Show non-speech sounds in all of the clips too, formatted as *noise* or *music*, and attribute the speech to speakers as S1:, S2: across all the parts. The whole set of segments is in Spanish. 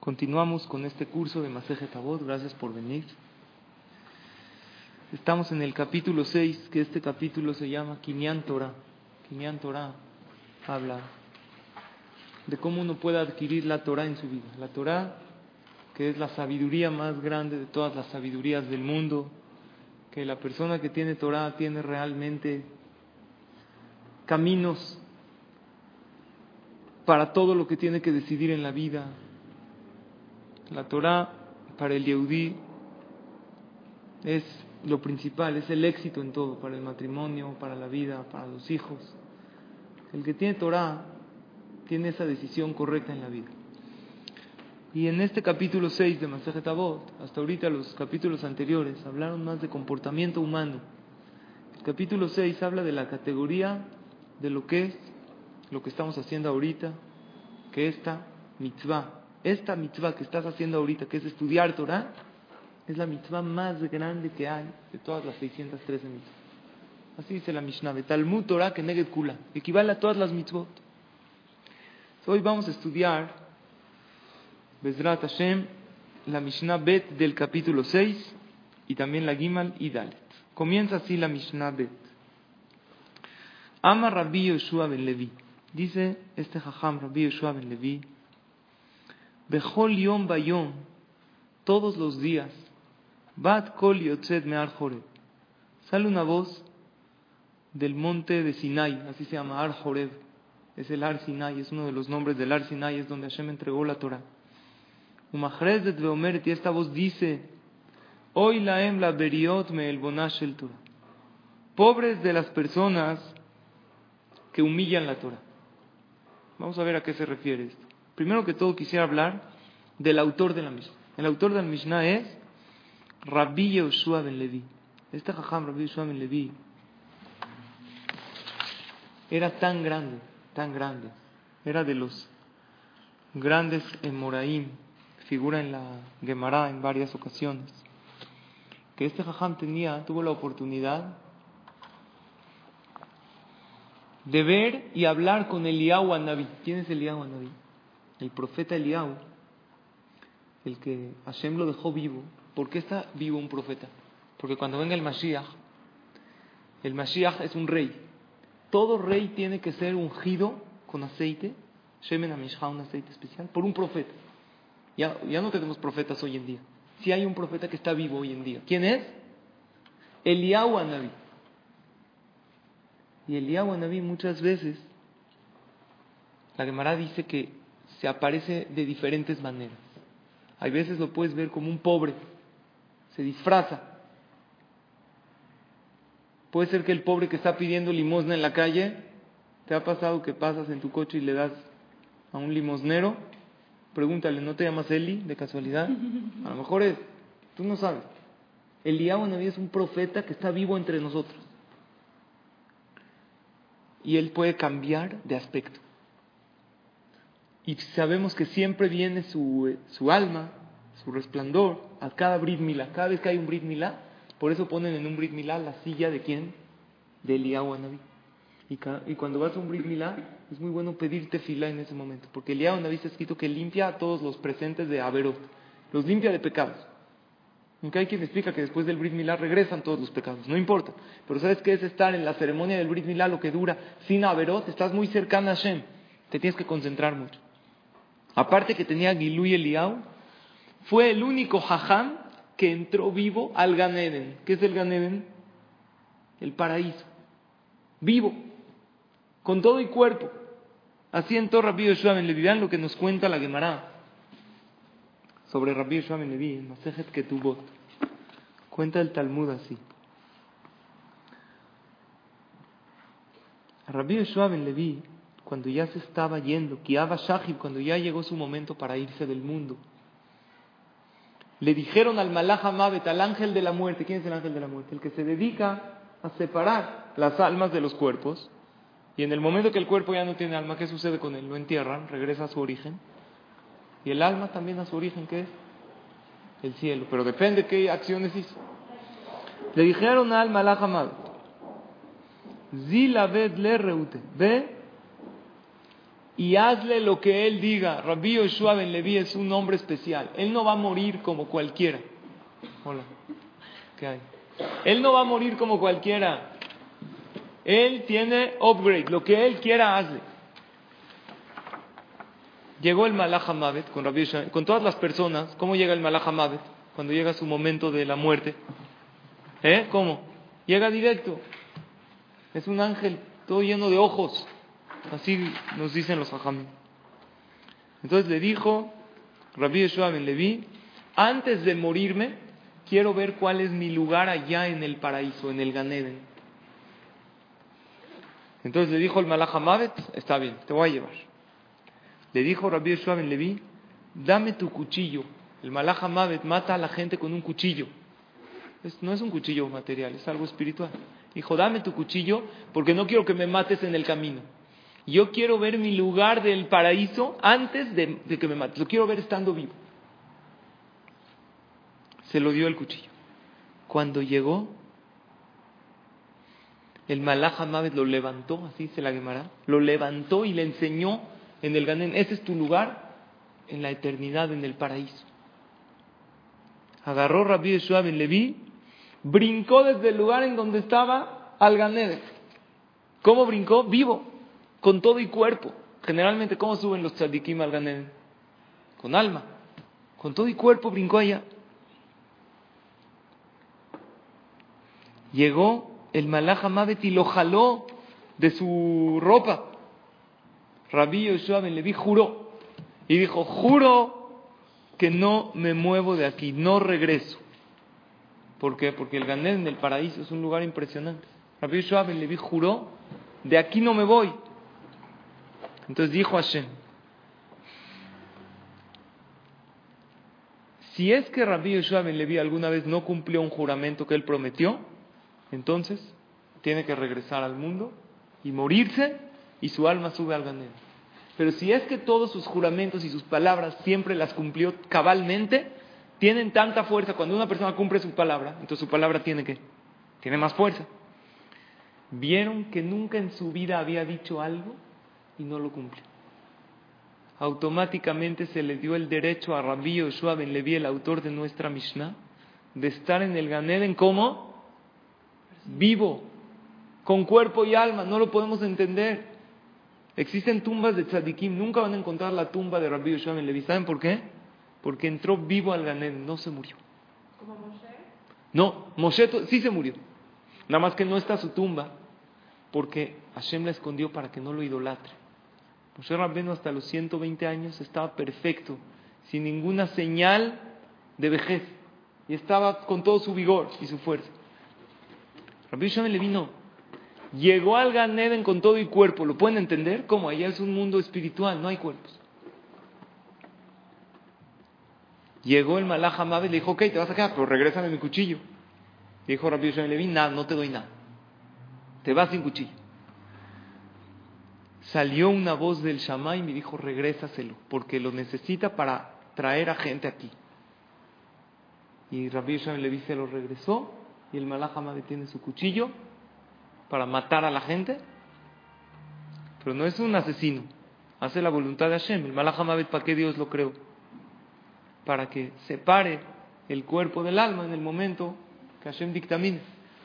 S1: Continuamos con este curso de Maseje Tabot. Gracias por venir. Estamos en el capítulo 6, que este capítulo se llama Kinyan Torah. Kinyan Torah habla de cómo uno puede adquirir la Torah en su vida. La Torah, que es la sabiduría más grande de todas las sabidurías del mundo, que la persona que tiene Torah tiene realmente caminos para todo lo que tiene que decidir en la vida. La Torah para el Yehudí es lo principal, es el éxito en todo, para el matrimonio, para la vida, para los hijos. El que tiene Torah tiene esa decisión correcta en la vida. Y en este capítulo 6 de Masaje Tabot, hasta ahorita los capítulos anteriores hablaron más de comportamiento humano. El capítulo 6 habla de la categoría de lo que es lo que estamos haciendo ahorita, que esta mitzvah, esta mitzvah que estás haciendo ahorita, que es estudiar Torah, es la mitzvah más grande que hay de todas las 613 mitzvahs. Así dice la Mishnah, Talmud Torah que Neged Kula, equivale a todas las mitzvot. Hoy vamos a estudiar, Bezrat Hashem, la Mishnah Bet del capítulo 6 y también la Gimal y Dalet. Comienza así la Mishnah Bet. Ama Rabbi Yoshua ben Levi. Dice este Jajam Rabbi Yoshua ben Levi. Bechol Yom Bayom. Todos los días. Bat Kol Yotzed Me'ar. Sale una voz del monte de Sinai. Así se llama Ar Joreb. Es el Ar Sinai. Es uno de los nombres del Ar Sinai. Es donde Hashem entregó la Torah. Umachrezet. Y esta voz dice. Hoy la em la beriot me el bonash el Torah. Pobres de las personas que humillan la Torah. Vamos a ver a qué se refiere esto. Primero que todo quisiera hablar del autor de la Mishnah. El autor de la Mishnah es Rabbi Yehoshua ben Levi. Este jajam, Rabbi Yehoshua ben Levi, era tan grande, tan grande. Era de los grandes Emoraim, figura en la Gemara en varias ocasiones. Que este jajam tenía, tuvo la oportunidad de ver y hablar con Eliyahu Naví. ¿Quién es Eliyahu Naví? El profeta Eliyahu, el que Hashem lo dejó vivo. ¿Por qué está vivo un profeta? Porque cuando venga el Mashiach, el Mashiach es un rey. Todo rey tiene que ser ungido con aceite, Shemen Amishha, un aceite especial, por un profeta. Ya, ya no tenemos profetas hoy en día. Si hay un profeta que está vivo hoy en día. ¿Quién es? Eliyahu Naví. Y Eliyahu Naví muchas veces, la Gemara dice que se aparece de diferentes maneras. Hay veces lo puedes ver como un pobre, se disfraza. Puede ser que el pobre que está pidiendo limosna en la calle, ¿te ha pasado que pasas en tu coche y le das a un limosnero? Pregúntale, ¿no te llamas Eli de casualidad? A lo mejor es, tú no sabes. Eliyahu Naví es un profeta que está vivo entre nosotros y él puede cambiar de aspecto. Y sabemos que siempre viene su, su alma, su resplandor, a cada Brit Milá. Cada vez que hay un Brit Milá, por eso ponen en un Brit Milá la silla de quién? De Eliyahu. Y, cuando vas a un Brit Milá, es muy bueno pedirte fila en ese momento, porque Eliyahu Naví está escrito que limpia a todos los presentes de Averot, los limpia de pecados. Aunque hay quien explica que después del Brit Milá regresan todos los pecados, no importa. Pero ¿sabes qué es estar en la ceremonia del Brit Milá lo que dura sin Averot? Estás muy cercana a Hashem, te tienes que concentrar mucho. Aparte que tenía Gilú y Eliau, fue el único jajam que entró vivo al Gan Eden. ¿Qué es el Gan Eden? El paraíso. Vivo, con todo y cuerpo. Así entró Rabbi Yoshua Ben Levi. Lo que nos cuenta la Gemara sobre Rabbi Yoshua Ben Levi, en Masejet Ketubot. Cuenta el Talmud así. Rabbi Yoshua Ben Levi, cuando ya se estaba yendo, Kiaba Shahib, cuando ya llegó su momento para irse del mundo, le dijeron al Malach Amavet, al ángel de la muerte, ¿quién es el ángel de la muerte? El que se dedica a separar las almas de los cuerpos, y en el momento que el cuerpo ya no tiene alma, ¿qué sucede con él? Lo entierran, regresa a su origen. Y el alma también a su origen, ¿qué es? El cielo. Pero depende qué acciones hizo. Le dijeron al Malach Amavet, Zilabed le reute, ve y hazle lo que él diga. Rabbi Yoshua Ben Levi es un hombre especial. Él no va a morir como cualquiera. Hola. ¿Qué hay? Él no va a morir como cualquiera. Él tiene upgrade. Lo que él quiera, hazle. Llegó el Malach con Rabbi Yoshua, con todas las personas. ¿Cómo llega el Malach cuando llega su momento de la muerte? ¿Eh? ¿Cómo? Llega directo. Es un ángel todo lleno de ojos. Así nos dicen los hajam. Entonces le dijo Rabbi Yeshua Ben Levi, antes de morirme, quiero ver cuál es mi lugar allá en el paraíso, en el Ganeden. Entonces le dijo el Malach está bien, te voy a llevar. Le dijo Rabbi Yeshua Ben Levi, dame tu cuchillo. El Malach mata a la gente con un cuchillo. no es un cuchillo material, es algo espiritual. Dijo, dame tu cuchillo porque no quiero que me mates en el camino. Yo quiero ver mi lugar del paraíso antes de, que me mates. Lo quiero ver estando vivo. Se lo dio el cuchillo. Cuando llegó, el Malach lo levantó, así se la quemará, lo levantó y le enseñó en el Ganén, ese es tu lugar en la eternidad, en el paraíso. Agarró Rabbi Yeshua Ben Levi, brincó desde el lugar en donde estaba al Ganén. ¿Cómo brincó? Vivo con todo y cuerpo. Generalmente, ¿cómo suben los tzadikim al Ganeden? Con alma. Con todo y cuerpo brincó allá. Llegó el Malach Mavet y lo jaló de su ropa. Rabí Yoshua Ben Levi juró y dijo, juro que no me muevo de aquí, no regreso. ¿Por qué? Porque el Ganeden del paraíso es un lugar impresionante. Rabí Yoshua Ben Levi juró, de aquí no me voy. Entonces dijo Hashem, si es que Rabbi Yeshua Ben Levi alguna vez no cumplió un juramento que él prometió, entonces tiene que regresar al mundo y morirse y su alma sube al ganero. Pero si es que todos sus juramentos y sus palabras siempre las cumplió cabalmente, tienen tanta fuerza. Cuando una persona cumple su palabra, entonces su palabra tiene que, tiene más fuerza. Vieron que nunca en su vida había dicho algo y no lo cumple. Automáticamente se le dio el derecho a Rabbi Yoshua Ben Levi, el autor de nuestra Mishnah, de estar en el Ganeden como vivo, con cuerpo y alma. No lo podemos entender. Existen tumbas de tzadikim, nunca van a encontrar la tumba de Rabbi Yoshua Ben Levi. ¿Saben por qué? Porque entró vivo al Ganeden, no se murió. ¿Como Moshe? No, Moshe sí se murió. Nada más que no está su tumba, porque Hashem la escondió para que no lo idolatre. Moshe Rabbenu hasta los 120 años estaba perfecto, sin ninguna señal de vejez, y estaba con todo su vigor y su fuerza. Rabbi Shimon le vino, llegó al Ganeden con todo y cuerpo, ¿lo pueden entender? Como allá es un mundo espiritual, no hay cuerpos. Llegó el Malach y le dijo, ok, te vas a quedar, pero regrésame mi cuchillo. Dijo Rabbi Shimon nada, no te doy nada. Te vas sin cuchillo salió una voz del Shammai y me dijo, regrésaselo, porque lo necesita para traer a gente aquí. Y Rabbi Yisrael Levi se lo regresó y el Malach tiene su cuchillo para matar a la gente. Pero no es un asesino, hace la voluntad de Hashem. El Malach ¿para qué Dios lo creó? Para que separe el cuerpo del alma en el momento que Hashem dictamine.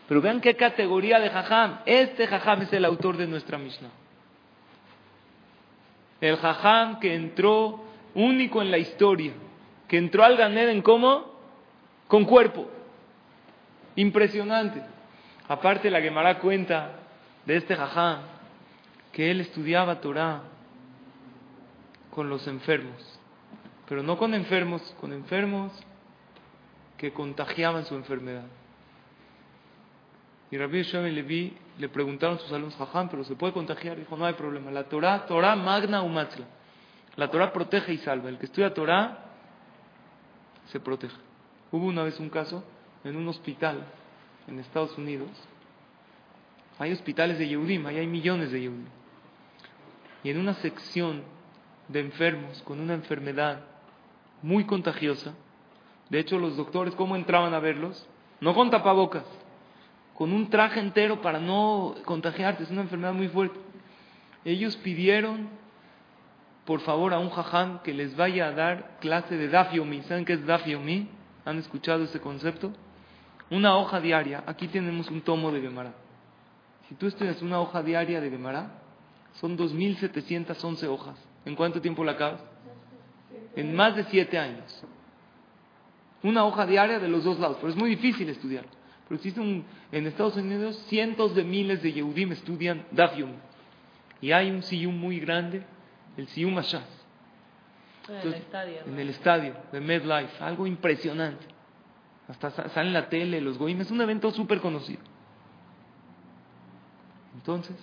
S1: Pero vean qué categoría de Jajam. Este Jajam es el autor de nuestra Mishnah. El jajam que entró único en la historia, que entró al Ganeden como con cuerpo. Impresionante. Aparte la Gemara cuenta de este jajam que él estudiaba Torah con los enfermos, pero no con enfermos, con enfermos que contagiaban su enfermedad. Y Rabbi Shimon Levi le preguntaron sus alumnos, Jajam, pero se puede contagiar. Dijo, no hay problema. La Torah, Torah magna umatzla. La Torah protege y salva. El que estudia Torah se protege. Hubo una vez un caso en un hospital en Estados Unidos. Hay hospitales de Yehudim, ahí hay millones de Yehudim. Y en una sección de enfermos con una enfermedad muy contagiosa, de hecho los doctores, ¿cómo entraban a verlos? No con tapabocas con un traje entero para no contagiarte, es una enfermedad muy fuerte. Ellos pidieron por favor, a un jajam que les vaya a dar clase de Dafiomi. ¿Saben qué es Dafiomi? ¿Han escuchado ese concepto? Una hoja diaria. Aquí tenemos un tomo de Gemara. Si tú estudias una hoja diaria de Gemara, son 2.711 hojas. ¿En cuánto tiempo la acabas? En más de 7 años. Una hoja diaria de los dos lados. Pero es muy difícil estudiar. Pero existen en Estados Unidos cientos de miles de Yehudim estudian Dafiomi. Y hay un sillum muy grande el Siyum Ashaz.
S2: En el estadio.
S1: En el estadio de MedLife, algo impresionante. Hasta sale en la tele, los goyim, es un evento súper conocido. Entonces,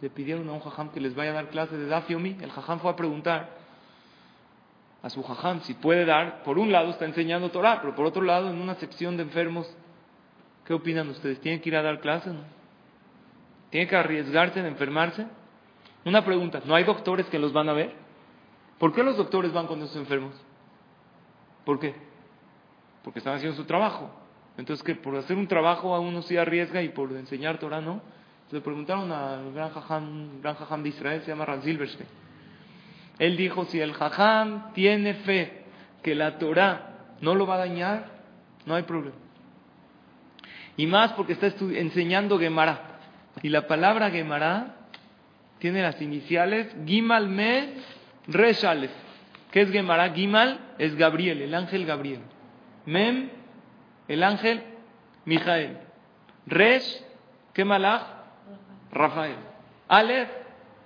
S1: le pidieron a un jajam que les vaya a dar clase de Dafiomi. El jajam fue a preguntar a su jajam si puede dar. Por un lado está enseñando Torah, pero por otro lado, en una sección de enfermos, ¿qué opinan ustedes? ¿Tienen que ir a dar clases? No? ¿Tienen que arriesgarse de enfermarse? Una pregunta, ¿no hay doctores que los van a ver? ¿Por qué los doctores van con esos enfermos? ¿Por qué? Porque están haciendo su trabajo. Entonces, que por hacer un trabajo a uno sí arriesga y por enseñar Torah no. Le preguntaron al gran jajam, gran jajam de Israel, se llama Ran Silverstein. Él dijo, si el jajam tiene fe que la Torah no lo va a dañar, no hay problema. Y más porque está enseñando Gemara. Y la palabra Gemara tiene las iniciales Gimal Me Resh Aleph. ¿Qué es Gemara? Gimal es Gabriel, el ángel Gabriel. Mem, el ángel Mijael. Resh, ¿qué malach? Rafael. Aleph,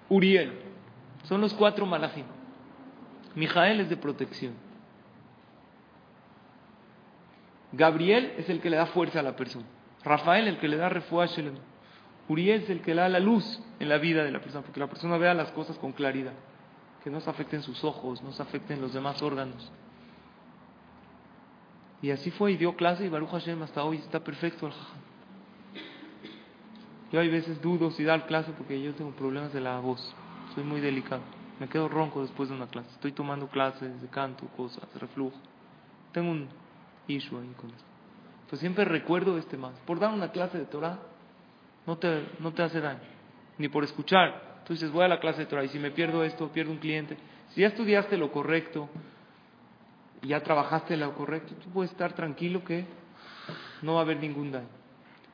S1: Uriel. Son los cuatro malachim. Mijael es de protección. Gabriel es el que le da fuerza a la persona. Rafael el que le da refuerzo. Uriel es el que da la luz en la vida de la persona, porque la persona vea las cosas con claridad, que no se afecten sus ojos, no se afecten los demás órganos. Y así fue y dio clase y Baruch Hashem hasta hoy está perfecto el jajam. Yo hay veces dudo si dar clase porque yo tengo problemas de la voz, soy muy delicado, me quedo ronco después de una clase, estoy tomando clases de canto, cosas, reflujo, tengo un issue ahí con esto. Pues siempre recuerdo este más, por dar una clase de Torah no te, no te hace daño, ni por escuchar. Tú dices, voy a la clase de Torah y si me pierdo esto, pierdo un cliente. Si ya estudiaste lo correcto, ya trabajaste lo correcto, tú puedes estar tranquilo que no va a haber ningún daño.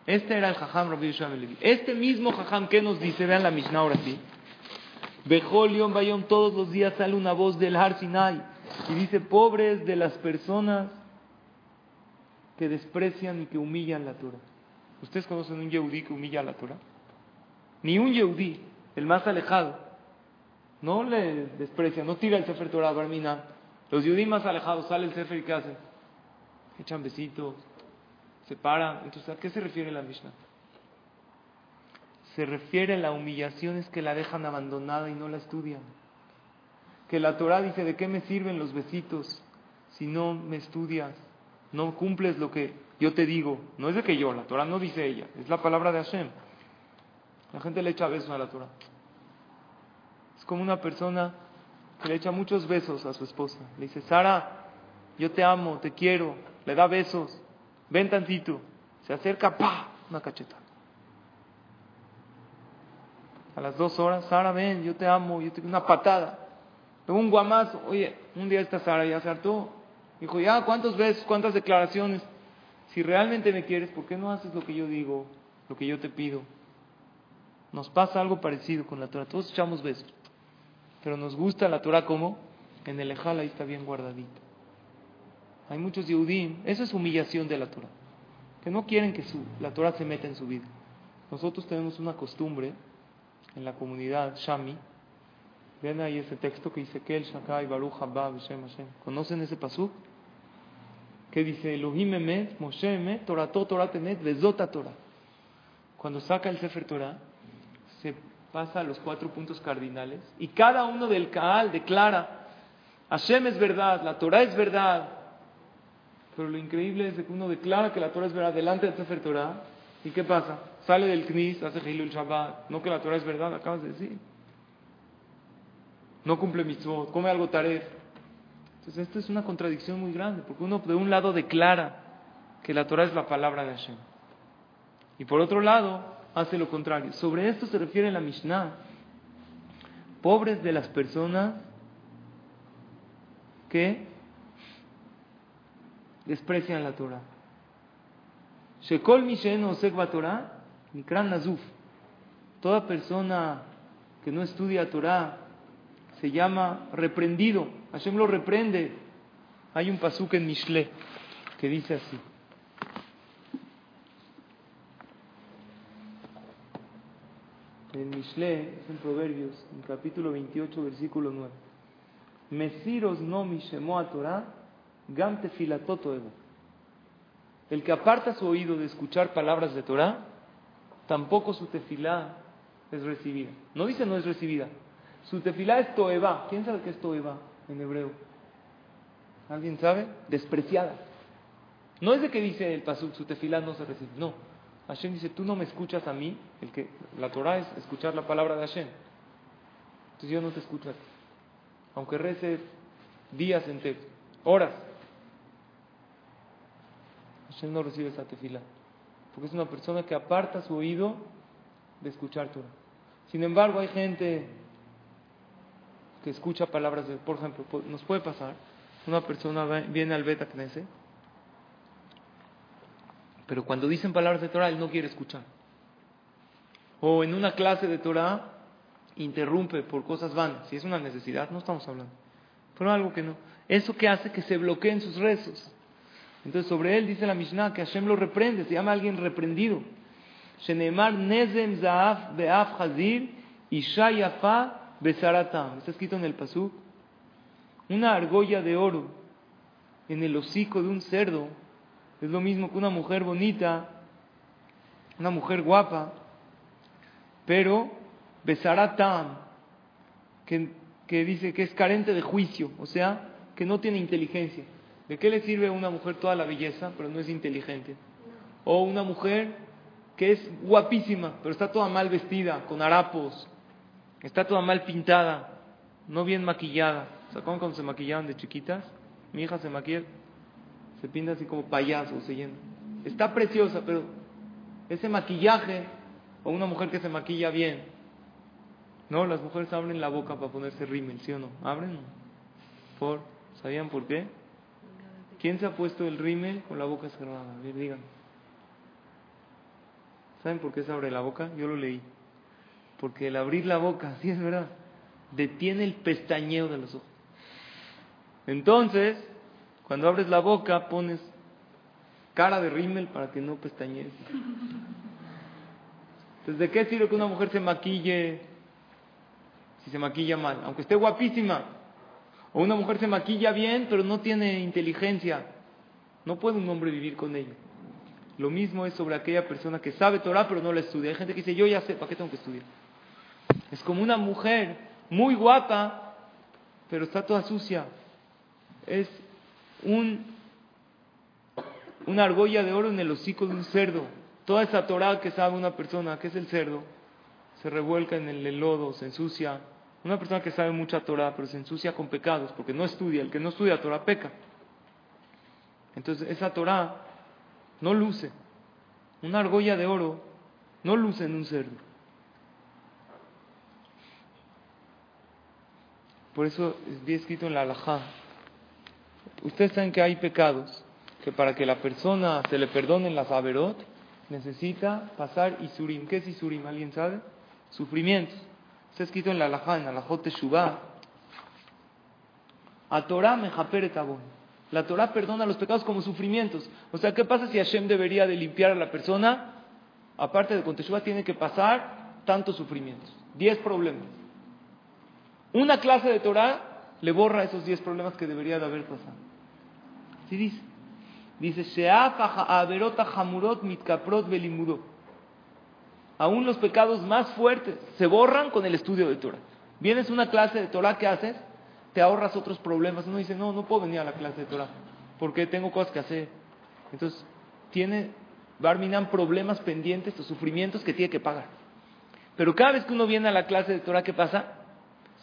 S1: Este era el Jajam Rabbi Levi. Este mismo Jajam que nos dice, vean la Mishnah ahora sí. Bejol Bayom, todos los días sale una voz del Har Sinai y dice, pobres de las personas que desprecian y que humillan la Torah. ¿Ustedes conocen un Yehudí que humilla a la Torah? Ni un Yehudí, el más alejado, no le desprecia, no tira el Sefer Torah, Barmina. Los Yehudí más alejados, sale el Sefer y ¿qué hacen? Echan besitos, se paran. Entonces, ¿a qué se refiere la Mishnah? Se refiere a la humillación es que la dejan abandonada y no la estudian. Que la Torah dice, ¿de qué me sirven los besitos si no me estudias? No cumples lo que yo te digo, no es de que yo, la Torah no dice ella, es la palabra de Hashem. La gente le echa besos a la Torah. Es como una persona que le echa muchos besos a su esposa. Le dice, Sara, yo te amo, te quiero. Le da besos. Ven tantito. Se acerca, pa, una cacheta. A las dos horas, Sara, ven, yo te amo, yo te una patada. Luego un guamazo. Oye, un día esta Sara ya se hartó. Dijo, ya, ¿cuántos besos, cuántas declaraciones? Si realmente me quieres, ¿por qué no haces lo que yo digo, lo que yo te pido? Nos pasa algo parecido con la Torah. Todos echamos besos. Pero nos gusta la Torah como en el Ejal ahí está bien guardadito. Hay muchos Yehudim, eso es humillación de la Torah, que no quieren que la Torah se meta en su vida. Nosotros tenemos una costumbre en la comunidad Shami. Ven ahí ese texto que dice Kel Shakai Baruch Haba Hashem Hashem. ¿Conocen ese pasuk? Que dice Elohim Emet, Moshe Emet, Torah Temet, Vezota Torah. Cuando saca el Sefer Torah, se pasa a los cuatro puntos cardinales y cada uno del Kaal declara Hashem es verdad, la Torah es verdad. Pero lo increíble es que uno declara que la Torah es verdad delante del Sefer Torah. ¿Y qué pasa? Sale del Knis, hace Hilul Shabbat. No que la Torah es verdad, acabas de decir. No cumple mitzvot, come algo taref. Entonces, esto es una contradicción muy grande, porque uno de un lado declara que la Torah es la palabra de Hashem. Y por otro lado, hace lo contrario. Sobre esto se refiere la Mishnah. Pobres de las personas que desprecian la Torah. Shekol Mishen Osek Torah, Mikran Nazuf. Toda persona que no estudia Torah se llama reprendido. Hashem lo reprende. Hay un pasuk en Mishle que dice así. En Mishle, es en Proverbios, en capítulo 28, versículo 9. Mesiros no mishemo a Torah, gam. El que aparta su oído de escuchar palabras de Torah, tampoco su tefilá es recibida. No dice no es recibida. Su tefilá es toeva. ¿Quién sabe qué es toeva en hebreo? ¿Alguien sabe? Despreciada. No es de que dice el pasuk, su tefilá no se recibe. No. Hashem dice, tú no me escuchas a mí. El que, la Torah es escuchar la palabra de Hashem. Entonces yo no te escucho a ti. Aunque rece días enteros, horas. Hashem no recibe esa tefilá. Porque es una persona que aparta su oído de escuchar Torah. Sin embargo, hay gente que escucha palabras de, por ejemplo, nos puede pasar, una persona viene al Beta Knesset, pero cuando dicen palabras de Torah, él no quiere escuchar. O en una clase de Torah, interrumpe por cosas vanas. Si es una necesidad, no estamos hablando. Pero algo que no. Eso que hace que se bloqueen sus rezos. Entonces, sobre él dice la Mishnah que Hashem lo reprende, se llama alguien reprendido. Shenemar Nezem Zaaf Beaf Hazir Isha Yafa Besaratam. Está escrito en el Pasuk. Una argolla de oro en el hocico de un cerdo es lo mismo que una mujer bonita, una mujer guapa, pero Besaratam, que, que dice que es carente de juicio, o sea, que no tiene inteligencia. ¿De qué le sirve a una mujer toda la belleza, pero no es inteligente? O una mujer que es guapísima, pero está toda mal vestida, con harapos, está toda mal pintada, no bien maquillada. ¿Se acuerdan cuando se maquillaban de chiquitas? Mi hija se maquilla, se pinta así como payaso, se llena. Está preciosa, pero ese maquillaje, o una mujer que se maquilla bien, no, las mujeres abren la boca para ponerse rímel, ¿sí o no? ¿Abren? ¿Por? ¿Sabían por qué? ¿Quién se ha puesto el rímel con la boca cerrada? A ver. ¿Saben por qué se abre la boca? Yo lo leí. Porque el abrir la boca, sí es verdad, detiene el pestañeo de los ojos. Entonces, cuando abres la boca, pones cara de rímel para que no pestañees. Entonces, ¿de qué sirve que una mujer se maquille si se maquilla mal? Aunque esté guapísima. O una mujer se maquilla bien, pero no tiene inteligencia. No puede un hombre vivir con ella. Lo mismo es sobre aquella persona que sabe Torah pero no la estudia. Hay gente que dice, yo ya sé, ¿para qué tengo que estudiar? Es como una mujer muy guapa, pero está toda sucia. Es un, una argolla de oro en el hocico de un cerdo. Toda esa Torah que sabe una persona, que es el cerdo, se revuelca en el lodo, se ensucia. Una persona que sabe mucha Torah, pero se ensucia con pecados, porque no estudia. El que no estudia Torah peca. Entonces, esa Torah no luce. Una argolla de oro no luce en un cerdo. Por eso es bien escrito en la alajá. Ustedes saben que hay pecados que para que la persona se le perdonen las averot necesita pasar isurim. ¿Qué es isurim? ¿Alguien sabe? Sufrimientos. Está escrito en la alajá, en alajot teshuvah. A Torah. La Torah perdona los pecados como sufrimientos. O sea, ¿qué pasa si Hashem debería de limpiar a la persona? Aparte de con Teshuvah tiene que pasar tantos sufrimientos. Diez problemas. Una clase de Torah le borra esos diez problemas que debería de haber pasado. Así dice. Dice, Aún los pecados más fuertes se borran con el estudio de Torah. Vienes a una clase de Torah, ¿qué haces? te ahorras otros problemas. Uno dice, no, no puedo venir a la clase de Torah porque tengo cosas que hacer. Entonces, tiene Barminan problemas pendientes o sufrimientos que tiene que pagar. Pero cada vez que uno viene a la clase de Torah, ¿qué pasa?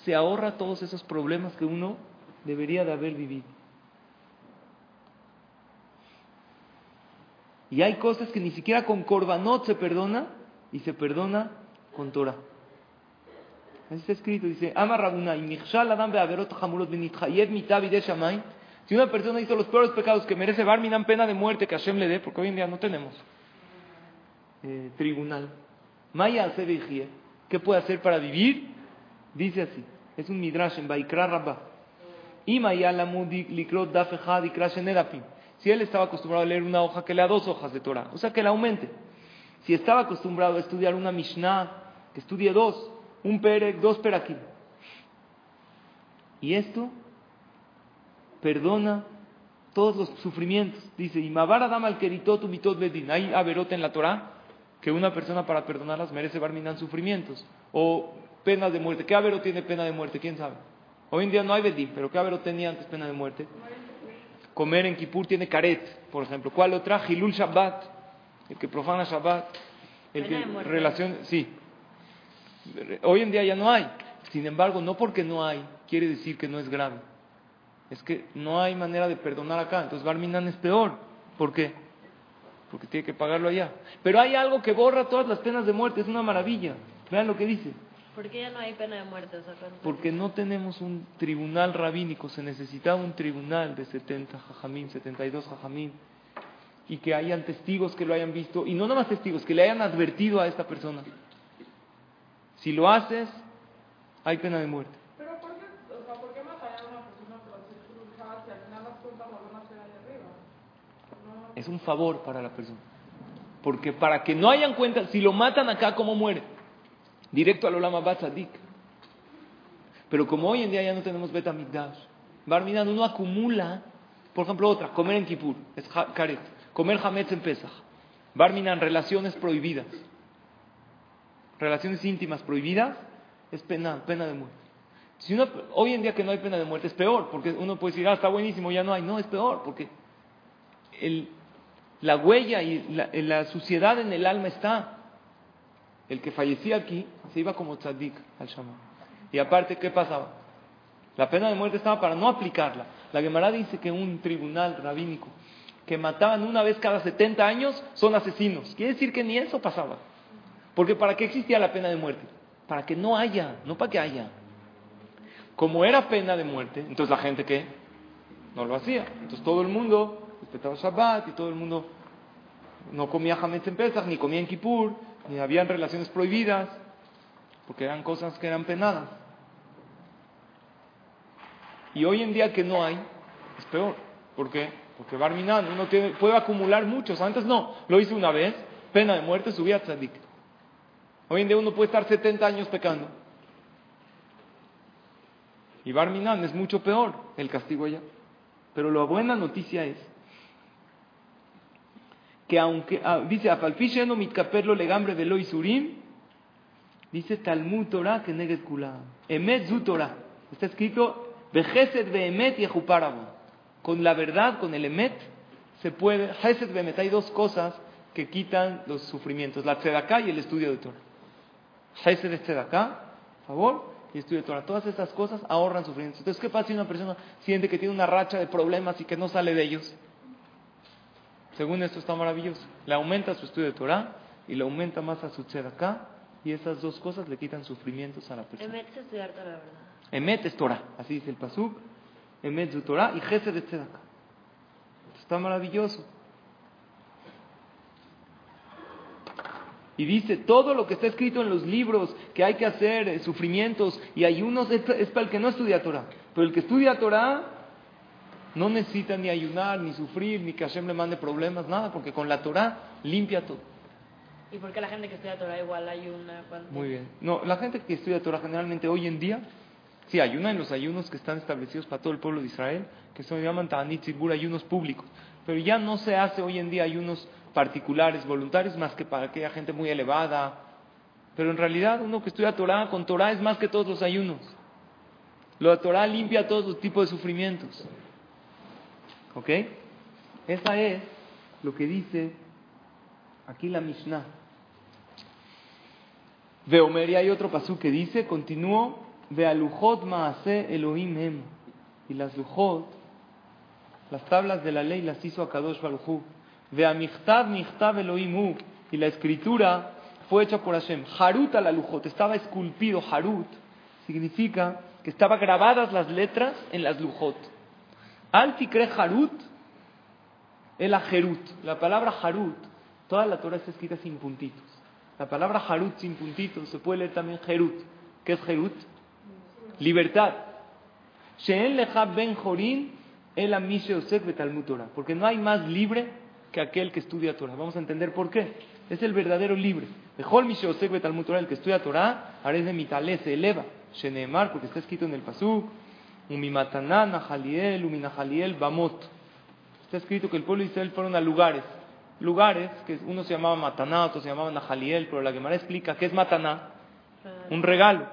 S1: Se ahorra todos esos problemas que uno debería de haber vivido. Y hay cosas que ni siquiera con Corbanot se perdona y se perdona con Torah. Así está escrito, dice, Ama. Si una persona hizo los peores pecados que merece barminan pena de muerte que Hashem le dé, porque hoy en día no tenemos eh, tribunal. Maya ¿Qué puede hacer para vivir? Dice así, es un midrash en Baikra Rabba. Si él estaba acostumbrado a leer una hoja, que lea dos hojas de Torah, o sea que la aumente. Si estaba acostumbrado a estudiar una Mishnah, que estudie dos, un Perek, dos Perakim. Y esto perdona todos los sufrimientos. Dice, y dama al keritotu mitot bedin. Hay averota en la Torah que una persona para perdonarlas merece barminan sufrimientos o penas de muerte. ¿Qué avero tiene pena de muerte? ¿Quién sabe? Hoy en día no hay bedín, pero ¿qué avero tenía antes pena de muerte? Comer en Kippur tiene caret, por ejemplo. ¿Cuál otra? Hilul Shabbat, el que profana Shabbat, el que relación, sí. Hoy en día ya no hay. Sin embargo, no porque no hay, quiere decir que no es grave. Es que no hay manera de perdonar acá. Entonces Barminan es peor. ¿Por qué? Porque tiene que pagarlo allá. Pero hay algo que borra todas las penas de muerte. Es una maravilla. Vean lo que dice.
S2: ¿Por qué ya no hay pena de muerte?
S1: Porque no tenemos un tribunal rabínico, se necesitaba un tribunal de 70 jajamín, 72 jajamín, y que hayan testigos que lo hayan visto, y no nomás testigos, que le hayan advertido a esta persona. Si lo haces, hay pena de muerte.
S3: Pero ¿por qué, o sea, ¿por qué una persona si al final las cuentas van a arriba?
S1: Es un favor para la persona. Porque para que no hayan cuentas, si lo matan acá, ¿cómo muere? Directo al Olama Batzadik. Pero como hoy en día ya no tenemos Betamigdash, Barminan uno acumula, por ejemplo, otra, comer en Kippur, es Karet, comer Hametz en Pesach. Barminan, relaciones prohibidas. Relaciones íntimas prohibidas es pena, pena de muerte. Si uno, hoy en día que no hay pena de muerte es peor, porque uno puede decir, ah, está buenísimo, ya no hay. No, es peor, porque la huella y la suciedad en el alma está el que fallecía aquí se iba como tzadik al shaman. Y aparte, ¿qué pasaba? La pena de muerte estaba para no aplicarla. La Gemara dice que un tribunal rabínico que mataban una vez cada 70 años son asesinos. Quiere decir que ni eso pasaba. Porque ¿para qué existía la pena de muerte? Para que no haya, no para que haya. Como era pena de muerte, entonces la gente que no lo hacía. Entonces todo el mundo respetaba Shabbat y todo el mundo no comía Hametz en Pesach ni comía en Kippur ni habían relaciones prohibidas, porque eran cosas que eran penadas. Y hoy en día que no hay, es peor. ¿Por qué? Porque Barminan uno puede acumular muchos. Antes no, lo hice una vez, pena de muerte, subía a tzadik. Hoy en día uno puede estar 70 años pecando. Y Barminan es mucho peor el castigo allá. Pero la buena noticia es que aunque, ah, dice, no mitkaperlo legambre velo isurim, dice Talmud Torah que neget kula. Emet zu Torah. Está escrito, vejesed veemet y Con la verdad, con el emet, se puede, Hesed veemet, hay dos cosas que quitan los sufrimientos, la tzedaká y el estudio de Torah. Hesed es tzedaká, favor, y estudio de Torah. Todas estas cosas ahorran sufrimientos. Entonces, ¿qué pasa si una persona siente que tiene una racha de problemas y que no sale de ellos? Según esto está maravilloso. Le aumenta su estudio de Torah y le aumenta más a su acá y esas dos cosas le quitan sufrimientos a la persona.
S2: Emet es estudiar Torah, ¿verdad?
S1: Emet es Torah, así dice el Pasuk. Emet su Torah y Gesed de acá. Está maravilloso. Y dice, todo lo que está escrito en los libros que hay que hacer, eh, sufrimientos y ayunos, es, es para el que no estudia Torah. Pero el que estudia Torah no necesita ni ayunar, ni sufrir, ni que Hashem le mande problemas, nada, porque con la Torah limpia todo.
S2: ¿Y por qué la gente que estudia Torah igual ayuna?
S1: Muy bien. No, la gente que estudia Torah generalmente hoy en día, sí, ayuna en los ayunos que están establecidos para todo el pueblo de Israel, que se llaman Ta'anit ayunos públicos. Pero ya no se hace hoy en día ayunos particulares, voluntarios, más que para aquella gente muy elevada. Pero en realidad uno que estudia Torah, con Torah es más que todos los ayunos. La Torah limpia todos los tipos de sufrimientos. ¿Ok? Esa es lo que dice aquí la Mishnah. Veomer, y hay otro pasú que dice, continúo, Vealujot maase Elohim hem. Y las lujot, las tablas de la ley las hizo a Kadosh Baruchu. Veamichtav michtav Elohim Y la escritura fue hecha por Hashem. Harut a la estaba esculpido Harut, significa que estaban grabadas las letras en las lujot. Al tikre harut, el ajerut. La palabra harut, toda la Torah está escrita sin puntitos. La palabra harut sin puntitos se puede leer también jerut. ¿Qué es jerut? Libertad. She'en lecha ben jorin el amishe osek betalmud Torah. Porque no hay más libre que aquel que estudia Torah. Vamos a entender por qué. Es el verdadero libre. Bejol mishe osek betalmud Torah, el que estudia Torah, haré de mitale, se eleva. Sheneemar, porque está escrito en el pasuk. Umimatana, Nahaliel, Uminahaliel, Bamot. Está escrito que el pueblo de Israel fueron a lugares. Lugares que uno se llamaba Mataná, otro se llamaba Nahaliel, pero la Gemara explica qué es Mataná. Un regalo.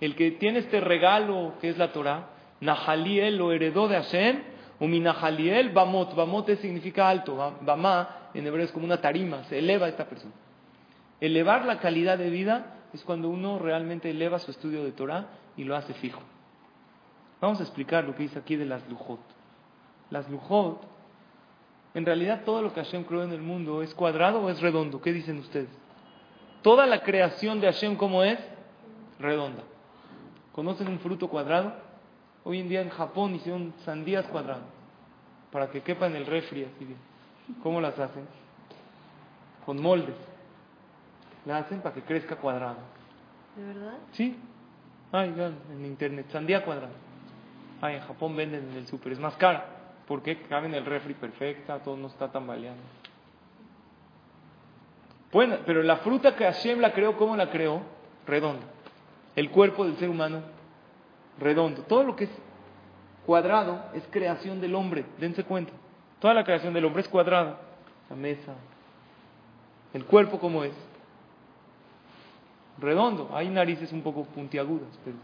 S1: El que tiene este regalo que es la Torah, Nahaliel lo heredó de Hashem, Uminahaliel, Bamot. Bamot significa alto. Bamá en hebreo es como una tarima, se eleva a esta persona. Elevar la calidad de vida es cuando uno realmente eleva su estudio de Torah y lo hace fijo. Vamos a explicar lo que dice aquí de las lujot. Las lujot, en realidad todo lo que Hashem creó en el mundo es cuadrado o es redondo. ¿Qué dicen ustedes? Toda la creación de Hashem, ¿cómo es? Redonda. ¿Conocen un fruto cuadrado? Hoy en día en Japón hicieron sandías cuadradas para que quepa en el refri así bien. ¿Cómo las hacen? Con moldes. La hacen para que crezca cuadrado.
S2: ¿De verdad?
S1: Sí. Ay, en internet, sandía cuadrada. Ay, en Japón venden en el súper, es más cara. porque Cabe en el refri perfecta, todo no está tambaleando. Bueno, pero la fruta que Hashem la creó, ¿cómo la creó? Redonda. El cuerpo del ser humano, redondo. Todo lo que es cuadrado es creación del hombre, dense cuenta. Toda la creación del hombre es cuadrada. La mesa. El cuerpo, ¿cómo es? Redondo. Hay narices un poco puntiagudas, pero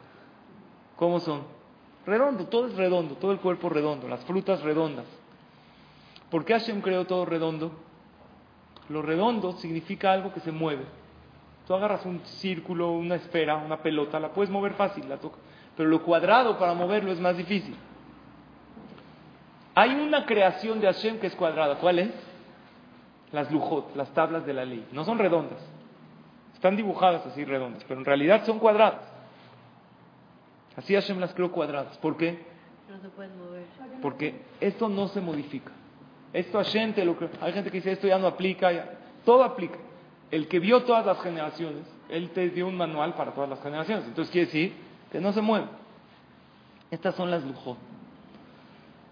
S1: ¿cómo son? Redondo, todo es redondo, todo el cuerpo redondo, las frutas redondas. ¿Por qué Hashem creó todo redondo? Lo redondo significa algo que se mueve. Tú agarras un círculo, una esfera, una pelota, la puedes mover fácil, la toca. Pero lo cuadrado para moverlo es más difícil. Hay una creación de Hashem que es cuadrada. ¿Cuál es? Las lujot, las tablas de la ley. No son redondas. Están dibujadas así redondas, pero en realidad son cuadradas. Así Hashem las creó cuadradas. ¿Por qué?
S2: No se pueden mover.
S1: Porque esto no se modifica. Esto Hashem te lo creó. Hay gente que dice esto ya no aplica. Ya. Todo aplica. El que vio todas las generaciones, él te dio un manual para todas las generaciones. Entonces quiere decir que no se mueve. Estas son las lujot.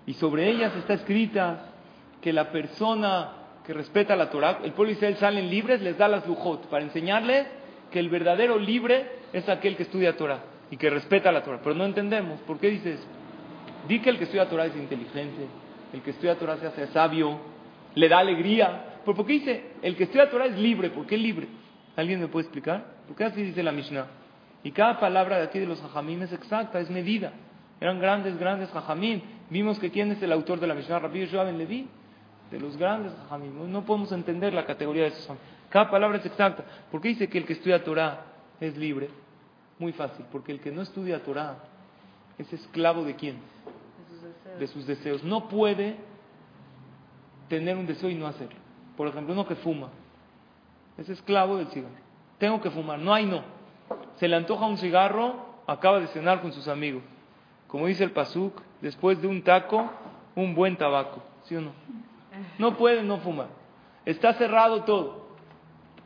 S1: Y sobre ellas está escrita que la persona que respeta la Torah, el pueblo de Israel salen libres, les da las lujot para enseñarles que el verdadero libre es aquel que estudia Torah y que respeta la Torah. Pero no entendemos. ¿Por qué dices? Di que el que estudia Torah es inteligente, el que estudia Torah se hace sabio, le da alegría. ¿Pero por qué dice el que estudia Torah es libre? ¿Por qué libre? ¿Alguien me puede explicar? ¿Por qué así dice la Mishnah? Y cada palabra de aquí de los hajamim es exacta, es medida. Eran grandes, grandes hajamim. Vimos que quién es el autor de la Mishnah, Rabbi Yoshua ben Levi, de los grandes hajamim. No podemos entender la categoría de esos Cada palabra es exacta. ¿Por qué dice que el que estudia Torah es libre? Muy fácil, porque el que no estudia Torah es esclavo de quién?
S2: De sus deseos.
S1: De sus deseos. No puede tener un deseo y no hacerlo. Por ejemplo, uno que fuma es esclavo del cigarro. Tengo que fumar, no hay no. Se le antoja un cigarro, acaba de cenar con sus amigos. Como dice el Pasuk, después de un taco, un buen tabaco. ¿Sí o no? No puede no fumar. Está cerrado todo.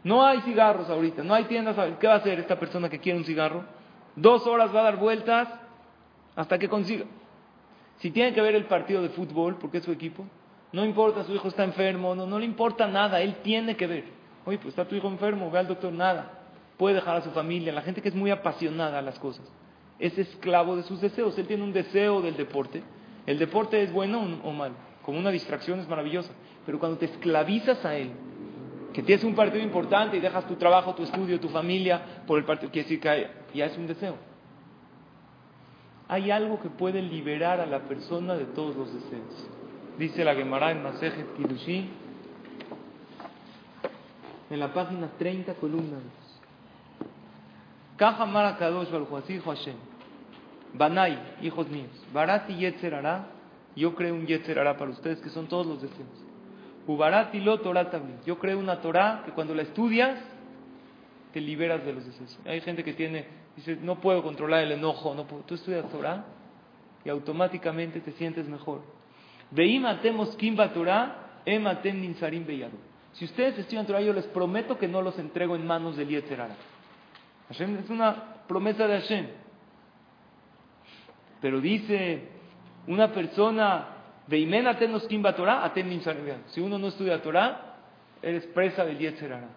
S1: No hay cigarros ahorita, no hay tiendas. ¿Qué va a hacer esta persona que quiere un cigarro? Dos horas va a dar vueltas hasta que consiga. Si tiene que ver el partido de fútbol, porque es su equipo, no importa, su hijo está enfermo, no, no le importa nada, él tiene que ver. Oye, pues está tu hijo enfermo, ve al doctor, nada. Puede dejar a su familia, la gente que es muy apasionada a las cosas. Es esclavo de sus deseos, él tiene un deseo del deporte. El deporte es bueno o malo, como una distracción es maravillosa, pero cuando te esclavizas a él, que tienes un partido importante y dejas tu trabajo, tu estudio, tu familia por el partido, quiere decir que ya es un deseo. Hay algo que puede liberar a la persona de todos los deseos. Dice la Gemara en Masejet Kidushi, en la página 30, columna 2. Caja Mara Kadosh hijo Hashem. Banai, hijos míos. Barati Yetzer Hará, yo creo un Yetzer Hará para ustedes, que son todos los deseos. Ubarati lo Torah Yo creo una Torah que cuando la estudias, te liberas de los deseos. Hay gente que tiene, dice, no puedo controlar el enojo, no puedo. Tú estudias Torah y automáticamente te sientes mejor. Torah, em. Si ustedes estudian Torah, yo les prometo que no los entrego en manos del Yetzerara. Hashem es una promesa de Hashem. Pero dice una persona, Veimen atem nos kimba Torah, beyadu. Si uno no estudia Torah, eres presa del Yetzerara.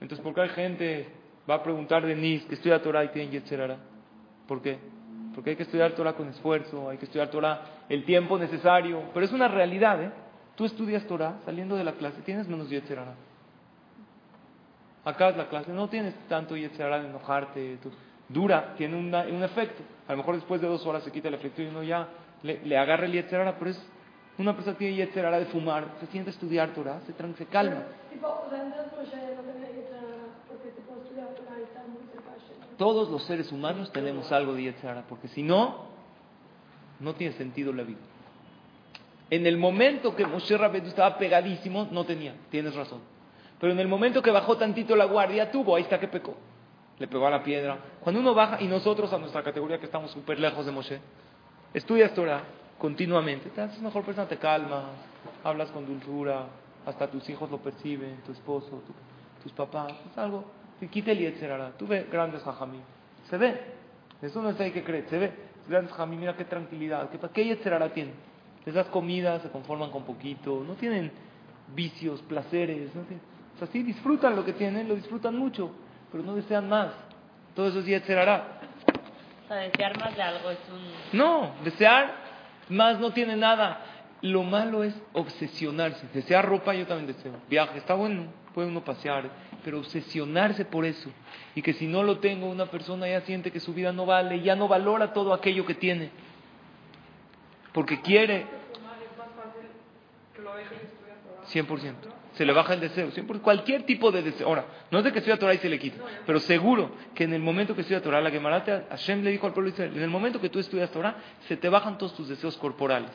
S1: Entonces, ¿por qué hay gente va a preguntar de Nis que estudia Torah y tiene Yetzerara? ¿Por qué? Porque hay que estudiar Torah con esfuerzo, hay que estudiar Torah el tiempo necesario. Pero es una realidad, ¿eh? Tú estudias Torah saliendo de la clase, tienes menos Yetzerara. Acabas la clase, no tienes tanto Yetzerara de enojarte. tú- Dura, tiene un efecto. A lo mejor después de dos horas se quita el efecto y uno ya le, le agarra el Yetzerara, pero es una persona tiene Yetzerara de fumar, se siente a estudiar Torah, se, se calma. Todos los seres humanos tenemos algo de Yetzirah, porque si no, no tiene sentido la vida. En el momento que Moshe Rabbeinu estaba pegadísimo, no tenía, tienes razón. Pero en el momento que bajó tantito la guardia, tuvo, ahí está que pecó. Le pegó a la piedra. Cuando uno baja, y nosotros a nuestra categoría que estamos súper lejos de Moshe, estudias Torah continuamente, te haces mejor persona, te calmas, hablas con dulzura, hasta tus hijos lo perciben, tu esposo, tu- tus papás, es algo, te quita el Yetzirah. Tú ves grandes jajamí, se ve, eso no es hay que creer, se ve, grandes jajamí, mira qué tranquilidad, qué, qué Yetzirah tienen. Les das comida, se conforman con poquito, no tienen vicios, placeres, no o sea, sí disfrutan lo que tienen, lo disfrutan mucho, pero no desean más. Todo eso es Yetzirah.
S2: O sea, desear más de algo es un...
S1: No, desear más no tiene nada. Lo malo es obsesionarse. Desear ropa yo también deseo. Viaje, está bueno, puede uno pasear, pero obsesionarse por eso. Y que si no lo tengo, una persona ya siente que su vida no vale, ya no valora todo aquello que tiene. Porque quiere
S3: Fumar es más fácil que lo deje y estudia Torah.
S1: 100%. Se le baja el deseo. 100%. Cualquier tipo de deseo. Ahora, no es de que estudia Torah y se le quita. Pero seguro que en el momento que estudia Torah, la Gemara, Hashem le dijo al pueblo de Israel, en el momento que tú estudias Torah, se te bajan todos tus deseos corporales.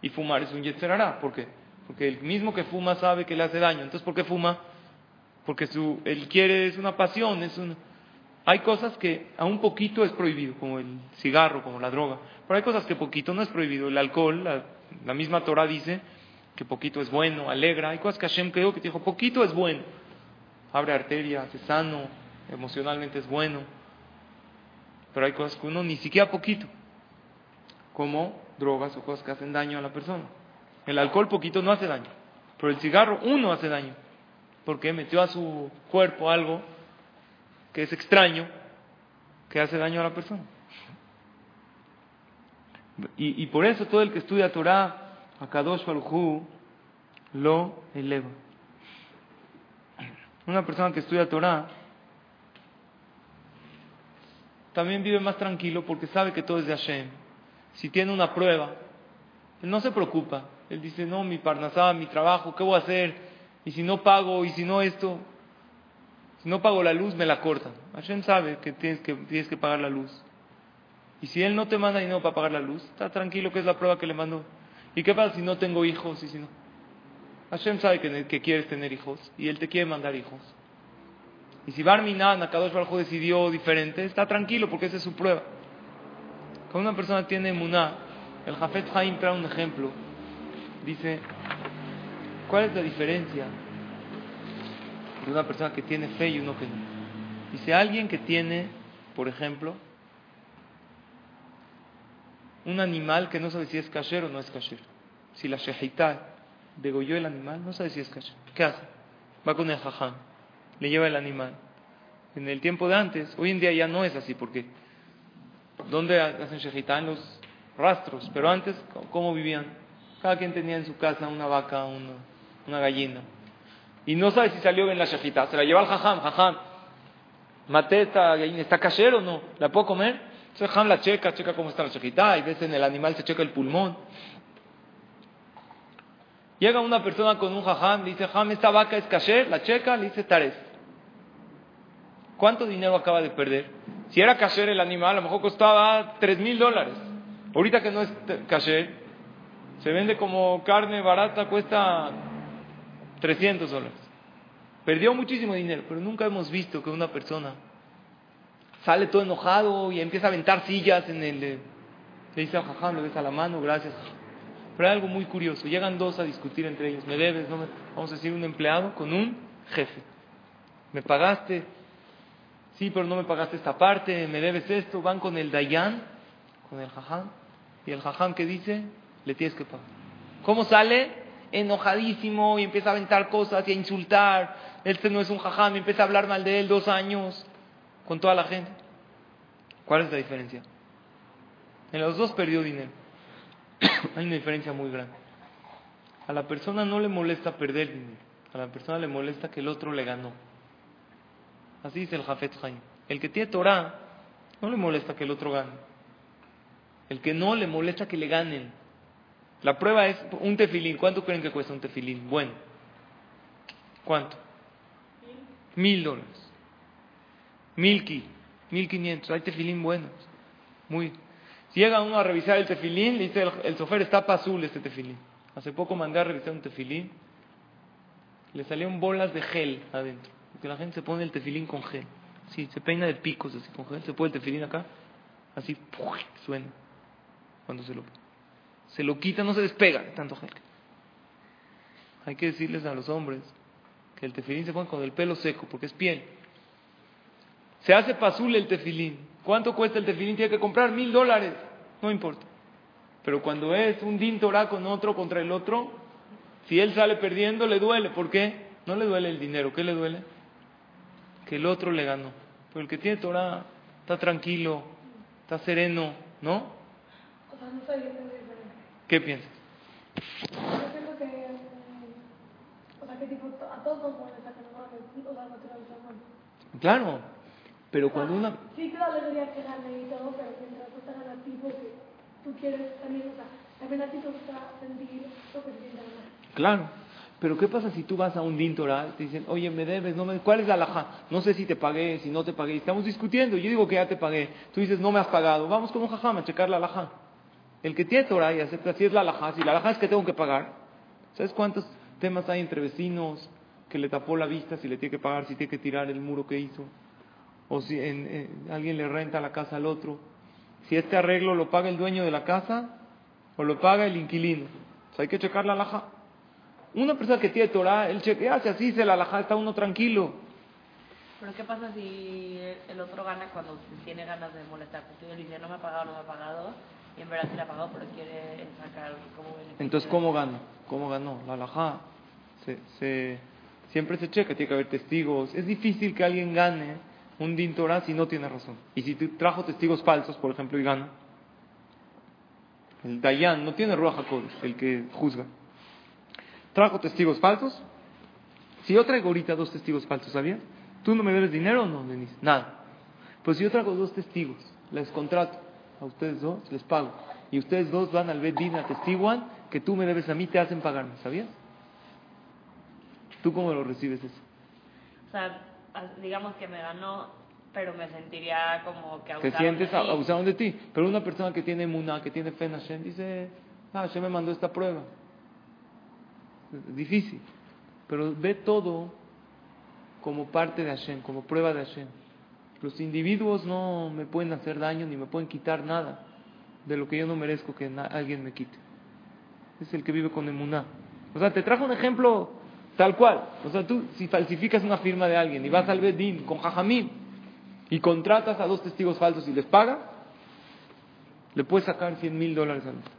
S1: Y fumar es un yetzerará. ¿Por qué? Porque el mismo que fuma sabe que le hace daño. Entonces, ¿por qué fuma? Porque su, él quiere, es una pasión, es un... Hay cosas que a un poquito es prohibido, como el cigarro, como la droga. Pero hay cosas que poquito no es prohibido. El alcohol, la, la misma Torah dice que poquito es bueno, alegra. Hay cosas que Hashem creó que te dijo, poquito es bueno. Abre arterias, es sano, emocionalmente es bueno. Pero hay cosas que uno ni siquiera poquito, como drogas o cosas que hacen daño a la persona. El alcohol poquito no hace daño, pero el cigarro uno hace daño, porque metió a su cuerpo algo que es extraño, que hace daño a la persona. Y, y por eso todo el que estudia Torah, a Kadosh Baruj lo eleva. Una persona que estudia Torah también vive más tranquilo porque sabe que todo es de Hashem. Si tiene una prueba, él no se preocupa. Él dice, no, mi parnasá, mi trabajo, ¿qué voy a hacer? Y si no pago, y si no esto, si no pago la luz, me la cortan. Hashem sabe que tienes que, tienes que pagar la luz. Y si Él no te manda dinero para pagar la luz, está tranquilo que es la prueba que le mandó. ¿Y qué pasa si no tengo hijos? Y si no? Hashem sabe que, quieres tener hijos y Él te quiere mandar hijos. Y si Barminan, Akadosh Baruj Hu, decidió diferente, está tranquilo porque esa es su prueba. Cuando una persona tiene muná, el Jafet Haim trae un ejemplo. Dice, ¿cuál es la diferencia de una persona que tiene fe y uno que no? Dice, alguien que tiene, por ejemplo, un animal que no sabe si es kasher o no es kasher. Si la shehitá degolló el animal, no sabe si es kasher. ¿Qué hace? Va con el jajam, le lleva el animal. En el tiempo de antes, hoy en día ya no es así, porque ¿dónde hacen shehitá? En los rastros. Pero antes, ¿cómo vivían? Cada quien tenía en su casa una vaca, una, gallina. Y no sabe si salió bien la shehitá. Se la lleva al jajam, jajam. Maté esta gallina, ¿está kasher o no? ¿La puedo comer? Entonces Ham la checa, checa cómo está la chequita, y ves en el animal se checa el pulmón. Llega una persona con un jajam, dice, Ham, esta vaca es kasher, la checa, le dice tares. ¿Cuánto dinero acaba de perder? Si era kasher el animal, a lo mejor costaba tres mil dólares. Ahorita que no es kasher, se vende como carne barata, cuesta 300 dólares. Perdió muchísimo dinero, pero nunca hemos visto que una persona sale todo enojado y empieza a aventar sillas en el... Le dice a Jajam, le besa la mano, gracias. Pero hay algo muy curioso. Llegan dos a discutir entre ellos. ¿Me debes? No Vamos a decir un empleado con un jefe. ¿Me pagaste? Sí, pero no me pagaste esta parte. ¿Me debes esto? Van con el Dayan, con el Jajam. Y el Jajam que dice, le tienes que pagar. ¿Cómo sale? Enojadísimo y empieza a aventar cosas y a insultar. Este no es un Jajam y empieza a hablar mal de él dos años con toda la gente. ¿Cuál es la diferencia? En los dos perdió dinero. *coughs* Hay una diferencia muy grande. A la persona no le molesta perder dinero. A la persona le molesta que el otro le ganó. Así dice el Jafet. El que tiene Torah no le molesta que el otro gane. El que no le molesta que le ganen. La prueba es un tefilín. ¿Cuánto creen que cuesta un tefilín? Bueno. ¿Cuánto? Mil dólares. Milki, mil quinientos, hay tefilín buenos. Muy. Si llega uno a revisar el tefilín, le dice el, el sofer está azul este tefilín. Hace poco mandé a revisar un tefilín, le salieron bolas de gel adentro. Porque la gente se pone el tefilín con gel. Sí, se peina de picos así con gel, se pone el tefilín acá, así suena cuando se lo se lo quita, no se despega tanto gel. Hay que decirles a los hombres que el tefilín se pone con el pelo seco porque es piel. Se hace pasul el tefilín. ¿Cuánto cuesta el tefilín? Tiene que comprar mil dólares. No importa. Pero cuando es un din Torah con otro contra el otro, si él sale perdiendo, le duele. ¿Por qué? No le duele el dinero. ¿Qué le duele? Que el otro le ganó. Pero el que tiene Torah está tranquilo, está sereno, ¿no?
S4: O sea, no soy
S1: ¿Qué piensas?
S4: Yo pienso que, o sea, que tipo, a todos nos molesta que nos o sea, naturalizamos.
S1: Claro, pero cuando una...
S4: Sí, y todo, pero mientras no te gana a ti, porque tú quieres también, o sea, también a ti te gusta sentir lo que siente.
S1: Claro, pero ¿qué pasa si tú vas a un dintoral y te dicen, oye, me debes, no me... ¿cuál es la alhaja? No sé si te pagué, si no te pagué, estamos discutiendo, yo digo que ya te pagué, tú dices, no me has pagado, vamos con un jajam a checar la alhaja. El que tiene Torah y acepta si es la alhaja, si la alhaja es que tengo que pagar, ¿sabes cuántos temas hay entre vecinos que le tapó la vista, si le tiene que pagar, si tiene que tirar el muro que hizo? O si alguien le renta la casa al otro, si este arreglo lo paga el dueño de la casa o lo paga el inquilino. hay que checar la alhaja. Una persona que tiene Torah, él chequea, si así se la alhaja, está uno tranquilo.
S2: Pero ¿qué pasa si el otro gana cuando tiene ganas de molestar? Porque él dice, no me ha pagado, no me ha pagado, y en verdad sí le ha pagado, pero quiere sacar como beneficio.
S1: Entonces, ¿cómo ganó? ¿Cómo ganó? La alhaja se, se, siempre se checa, tiene que haber testigos. Es difícil que alguien gane un din si no tiene razón. Y si trajo testigos falsos, por ejemplo, y gana, el Dayan no tiene Ruach HaKodesh, el que juzga. Trajo testigos falsos. Si yo traigo ahorita dos testigos falsos, ¿sabías? ¿Tú no me debes dinero o no, Denise? Nada. Pues si yo traigo dos testigos, les contrato a ustedes dos, les pago. Y ustedes dos van al Bedín, atestiguan que tú me debes a mí, te hacen pagarme, ¿sabías? ¿Tú cómo lo recibes eso?
S2: O sea, digamos que me ganó, pero me sentiría como que abusaron
S1: Te sientes
S2: de mí.
S1: abusaron de ti. Pero una persona que tiene muna, que tiene fe en Hashem, dice, ah, Hashem me mandó esta prueba. Es difícil. Pero ve todo como parte de Hashem, como prueba de Hashem. Los individuos no me pueden hacer daño ni me pueden quitar nada de lo que yo no merezco que alguien me quite. Es el que vive con emuná. O sea, te trajo un ejemplo Tal cual. O sea, tú si falsificas una firma de alguien y vas al Bedín con Jajamín y contratas a dos testigos falsos y les pagas, le puedes sacar 100 mil dólares al otro.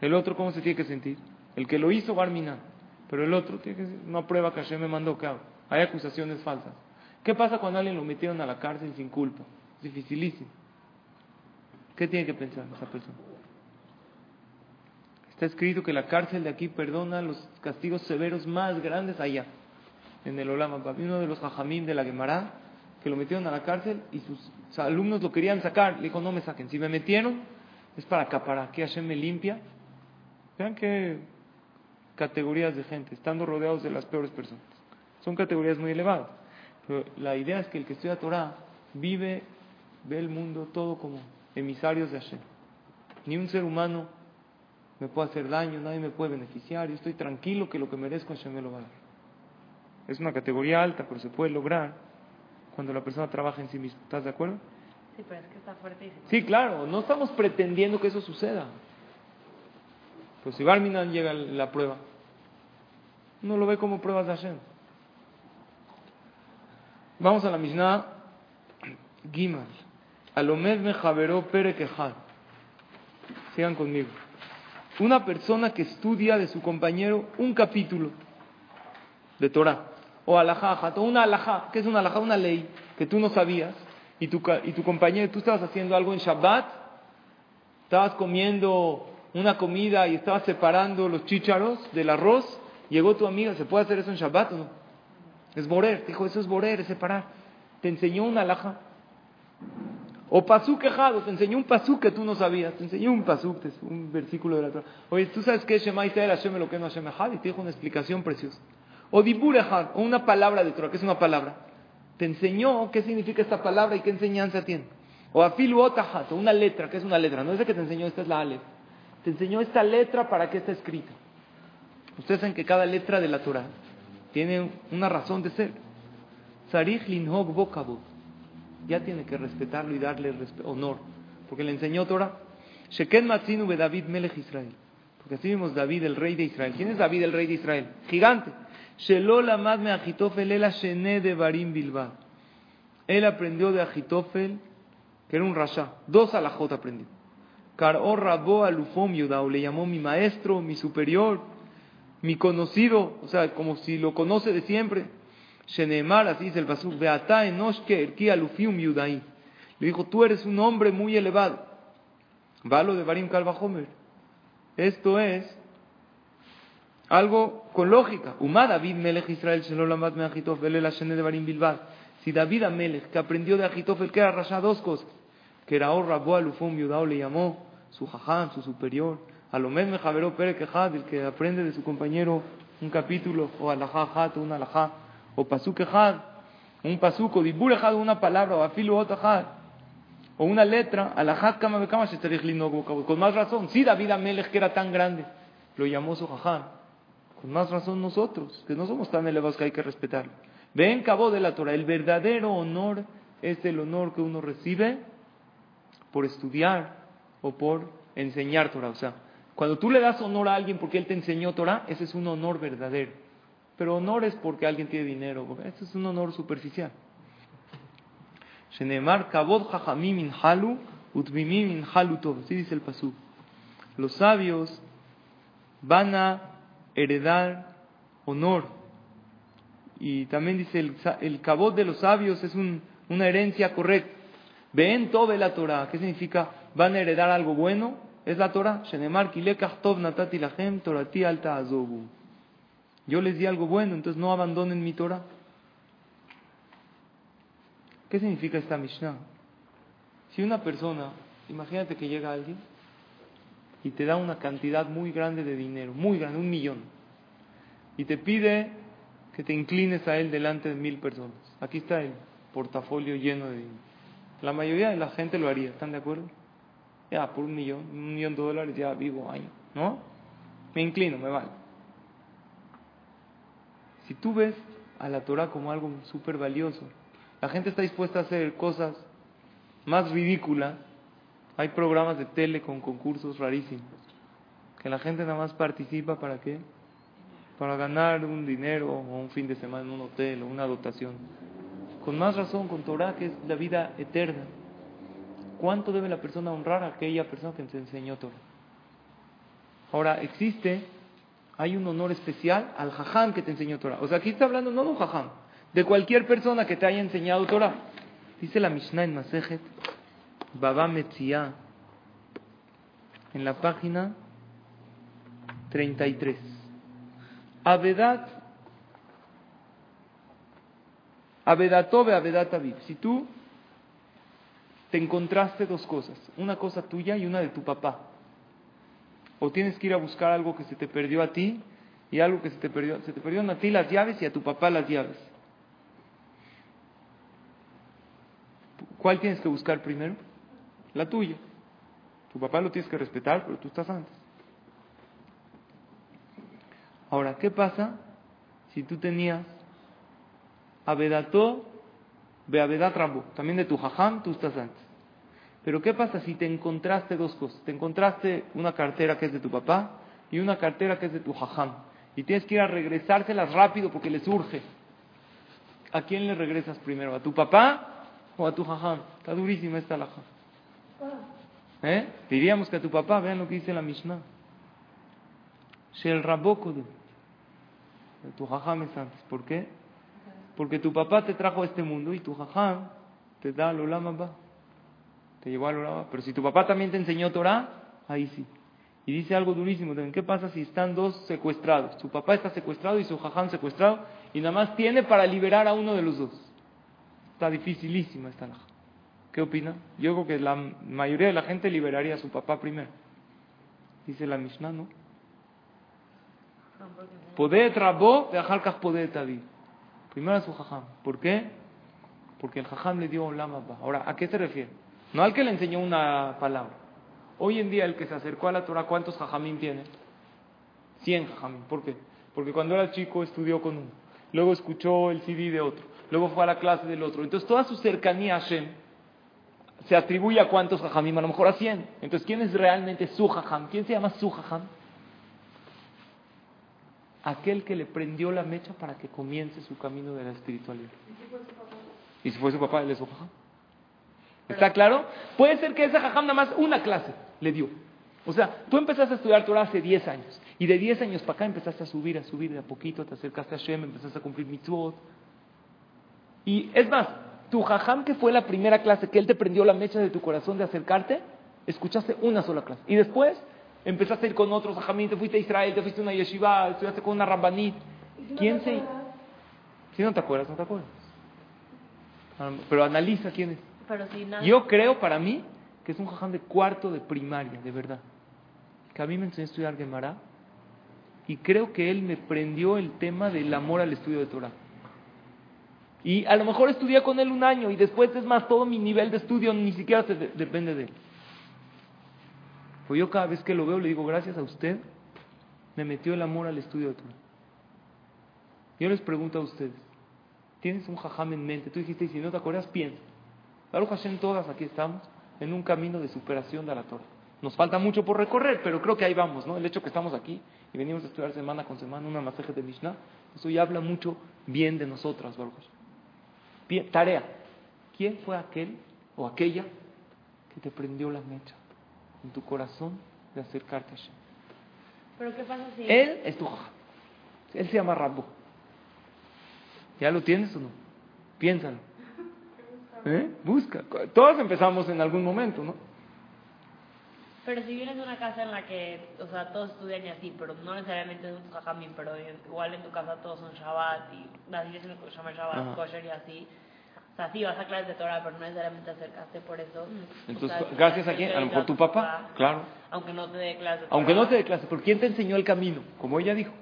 S1: El otro, ¿cómo se tiene que sentir? El que lo hizo, Barmina. Pero el otro tiene que ser una prueba que Hashem me mandó que hago. Hay acusaciones falsas. ¿Qué pasa cuando alguien lo metieron a la cárcel sin culpa? Dificilísimo. ¿Qué tiene que pensar esa persona? Está escrito que la cárcel de aquí perdona los castigos severos más grandes allá, en el Olama. Uno de los jajamín de la Gemara, que lo metieron a la cárcel y sus alumnos lo querían sacar. Le dijo, no me saquen. Si me metieron, es para acaparar, que Hashem me limpia. Vean qué categorías de gente, estando rodeados de las peores personas. Son categorías muy elevadas. Pero la idea es que el que estudia Torah vive, ve el mundo todo como emisarios de Hashem. Ni un ser humano me puede hacer daño, nadie me puede beneficiar, yo estoy tranquilo que lo que merezco Hashem me lo va a dar. Es una categoría alta, pero se puede lograr cuando la persona trabaja en sí misma. ¿Estás de acuerdo?
S2: Sí, pero es que está fuertísimo.
S1: Sí, claro, no estamos pretendiendo que eso suceda. Pues si Barminan llega la prueba, no lo ve como pruebas de Hashem. Vamos a la Mishnah Gimal. Alomed me javeró pere. Sigan conmigo. Una persona que estudia de su compañero un capítulo de Torah. O alajá, o una alajá. ¿Qué es una alajá? Una ley que tú no sabías. Y tu, y tu compañero, tú estabas haciendo algo en Shabbat. Estabas comiendo una comida y estabas separando los chícharos del arroz. Llegó tu amiga, ¿se puede hacer eso en Shabbat o no? Es borer. Dijo, eso es borer, es separar. Te enseñó una alajá. O pasú quejado, te enseñó un pasú que tú no sabías, te enseñó un pasú, un versículo de la Torah. Oye, ¿tú sabes qué es Shema Israel Hashem lo que no Hashem Y te dijo una explicación preciosa. O dibur o una palabra de Torah, que es una palabra. Te enseñó qué significa esta palabra y qué enseñanza tiene. O afilu otahat, una letra, que es una letra. No es de que te enseñó, esta es la alef. Te enseñó esta letra para qué está escrita. Ustedes saben que cada letra de la Torah tiene una razón de ser. Sarich linhog bokabot ya tiene que respetarlo y darle honor, porque le enseñó Torah. Sheken Matzinu be David Melech Israel. Porque así vimos David, el rey de Israel. ¿Quién es David, el rey de Israel? Gigante. Shelol Amad me Achitofel, el Shene de Barim Bilba. Él aprendió de Achitofel, que era un rasha. Dos alajot aprendió. Karor Rabo Alufom Yudao, le llamó mi maestro, mi superior, mi conocido, o sea, como si lo conoce de siempre. Shenemar, así dice el Pasuk, Beata Enoshke Erki Alufium Yudai. Le dijo, tú eres un hombre muy elevado. Valo de Barim Kalvahomer. Esto es algo con lógica. Umar David Melech Israel Shelolamat Meachitof la Shene de Barim Bilbad. Si David Amelech, que aprendió de Achitofel, que era Rasha, dos cosas. Que era Or Rabu Alufum Yudao, le llamó su jajam, su superior. Alomed Mejaveró Pere Kejad, el que aprende de su compañero un capítulo, o alajá, una alajá o pasuk un pasuk, o dibur una palabra, o afilu otahad, o una letra, alajat kama bekama con más razón. Sí, David Amelech, que era tan grande, lo llamó su jaján. Con más razón nosotros, que no somos tan elevados que hay que respetarlo. Ven cabo de la Torah, el verdadero honor es el honor que uno recibe por estudiar o por enseñar Torah. O sea, cuando tú le das honor a alguien porque él te enseñó Torah, ese es un honor verdadero. Pero honor es porque alguien tiene dinero. Eso es un honor superficial. Shenemar kabod jajamim halu utmimim halu tov. Así dice el pasú. Los sabios van a heredar honor. Y también dice el, el cabot de los sabios es un, una herencia correcta. Ven toda la Torah. ¿Qué significa? Van a heredar algo bueno. Es la Torah. Shenemar kilekach tov natati lachem torati alta azobu. Yo les di algo bueno, entonces no abandonen mi Torah. ¿Qué significa esta Mishnah? Si una persona, imagínate que llega alguien y te da una cantidad muy grande de dinero, muy grande, un millón, y te pide que te inclines a él delante de mil personas. Aquí está el portafolio lleno de dinero. La mayoría de la gente lo haría, ¿están de acuerdo? Ya, por un millón, un millón de dólares ya vivo año, ¿no? Me inclino, me vale. Si tú ves a la Torah como algo súper valioso, la gente está dispuesta a hacer cosas más ridículas. Hay programas de tele con concursos rarísimos, que la gente nada más participa para qué? Para ganar un dinero o un fin de semana en un hotel o una dotación. Con más razón, con Torah, que es la vida eterna. ¿Cuánto debe la persona honrar a aquella persona que te enseñó Torah? Ahora, existe hay un honor especial al jajam que te enseñó Torah. O sea, aquí está hablando no de un jajam, de cualquier persona que te haya enseñado Torah. Dice la Mishnah en Masejet, Baba Metzia, en la página 33. Avedad, Avedatobe Avedat Aviv. Si tú te encontraste dos cosas, una cosa tuya y una de tu papá o tienes que ir a buscar algo que se te perdió a ti y algo que se te perdió, se te perdieron a ti las llaves y a tu papá las llaves. ¿Cuál tienes que buscar primero? La tuya. Tu papá lo tienes que respetar, pero tú estás antes. Ahora, ¿qué pasa si tú tenías Abedató, Beabedat Rambo. También de tu jajam, tú estás antes. Pero ¿qué pasa si te encontraste dos cosas? Te encontraste una cartera que es de tu papá y una cartera que es de tu jajam. Y tienes que ir a regresárselas rápido porque les urge. ¿A quién le regresas primero? ¿A tu papá o a tu jajam? Está durísima esta laja. ¿Eh? Diríamos que a tu papá, vean lo que dice la Mishnah. Shel Rabokodu. Tu jajam es antes. ¿Por qué? Porque tu papá te trajo a este mundo y tu jajam te da al olama ba. Te llevó al olama. Pero si tu papá también te enseñó Torah, ahí sí. Y dice algo durísimo también. ¿Qué pasa si están dos secuestrados? Su papá está secuestrado y su jajam secuestrado y nada más tiene para liberar a uno de los dos. Está dificilísima esta laja. ¿Qué opina? Yo creo que la mayoría de la gente liberaría a su papá primero. Dice la Mishnah, ¿no? Poder trabó, dejar poder tadir. Primero a su jajam. ¿Por qué? Porque el jajam le dio un lama. Ahora, ¿a qué se refiere? No al que le enseñó una palabra. Hoy en día el que se acercó a la Torah, ¿cuántos jajamín tiene? 100 jajamín. ¿Por qué? Porque cuando era chico estudió con uno. Luego escuchó el CD de otro. Luego fue a la clase del otro. Entonces toda su cercanía a Hashem se atribuye a cuántos jajamim, a lo mejor a 100. Entonces, ¿quién es realmente su jajam? ¿Quién se llama su jajam? Aquel que le prendió la mecha para que comience su camino de la espiritualidad. ¿Y si fue su papá? él es su jajam. ¿Está claro? Puede ser que ese jajam nada más una clase le dio. O sea, tú empezaste a estudiar Torah hace 10 años. Y de 10 años para acá empezaste a subir, a subir de a poquito, te acercaste a Shem, empezaste a cumplir mitzvot. Y es más, tu jajam que fue la primera clase que él te prendió la mecha de tu corazón de acercarte, escuchaste una sola clase. Y después empezaste a ir con otros jajamín, te fuiste a Israel, te fuiste a una yeshiva, estudiaste con una rabbanit. ¿Quién se...? Si no te acuerdas, no te acuerdas. Pero analiza quién es.
S2: Pero si nada...
S1: Yo creo para mí que es un jajam de cuarto de primaria, de verdad. Que a mí me enseñó a estudiar Gemara y creo que él me prendió el tema del amor al estudio de Torah. Y a lo mejor estudié con él un año y después es más, todo mi nivel de estudio ni siquiera se depende de él. Pues yo cada vez que lo veo le digo, gracias a usted, me metió el amor al estudio de Torah. Yo les pregunto a ustedes, ¿tienes un jajam en mente? Tú dijiste, y si no te acuerdas, piensa. Baruch Hashem, todas aquí estamos en un camino de superación de la Torah. Nos falta mucho por recorrer, pero creo que ahí vamos, ¿no? El hecho que estamos aquí y venimos a estudiar semana con semana una masaje de Mishnah, eso ya habla mucho bien de nosotras, Baruch Bien, tarea. ¿Quién fue aquel o aquella que te prendió la mecha en tu corazón de acercarte a Hashem?
S2: ¿Pero qué pasa si...?
S1: Él es tu. Él se llama Rabbo. ¿Ya lo tienes o no? Piénsalo. ¿Eh? Busca. Todos empezamos en algún momento, ¿no?
S2: Pero si vienes de una casa en la que, o sea, todos estudian y así, pero no necesariamente es un jajamín, pero igual en tu casa todos son Shabbat y las iglesias se llama Shabbat,
S1: Ajá.
S2: kosher y así. O sea, sí vas a clases de Torah, pero no necesariamente acercaste por eso. O
S1: Entonces,
S2: sea,
S1: gracias a quién? A lo mejor tu papá, claro.
S2: Aunque no te dé clases
S1: Aunque no te dé clase, pero ¿quién te enseñó el camino? Como ella dijo.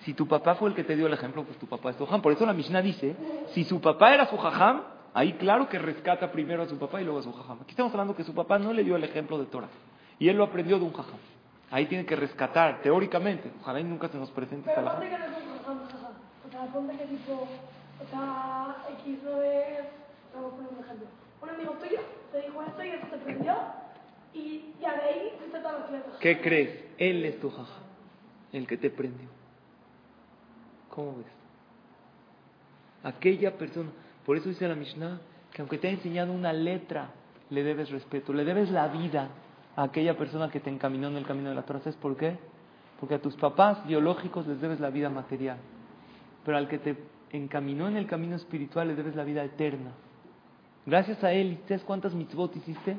S1: Si tu papá fue el que te dio el ejemplo, pues tu papá es tu jajam. Por eso la Mishnah dice, si su papá era su jajam, ahí claro que rescata primero a su papá y luego a su jajam. Aquí estamos hablando que su papá no le dio el ejemplo de Torah. Y él lo aprendió de un jajam. Ahí tiene que rescatar, teóricamente. Ojalá y nunca se nos presente esta
S4: jajam, jajam. O sea, ponte que tipo, o sea, X no es, vamos a poner un ejemplo. Un amigo tuyo te dijo esto y eso te prendió y ya de ahí fuiste a todas las clases.
S1: ¿Qué crees? Él es tu jajam, el que te prendió. ¿Cómo ves? Aquella persona, por eso dice la Mishnah, que aunque te ha enseñado una letra, le debes respeto, le debes la vida a aquella persona que te encaminó en el camino de la Torah. ¿Sabes por qué? Porque a tus papás biológicos les debes la vida material, pero al que te encaminó en el camino espiritual le debes la vida eterna. Gracias a él, ¿sabes cuántas mitzvot hiciste?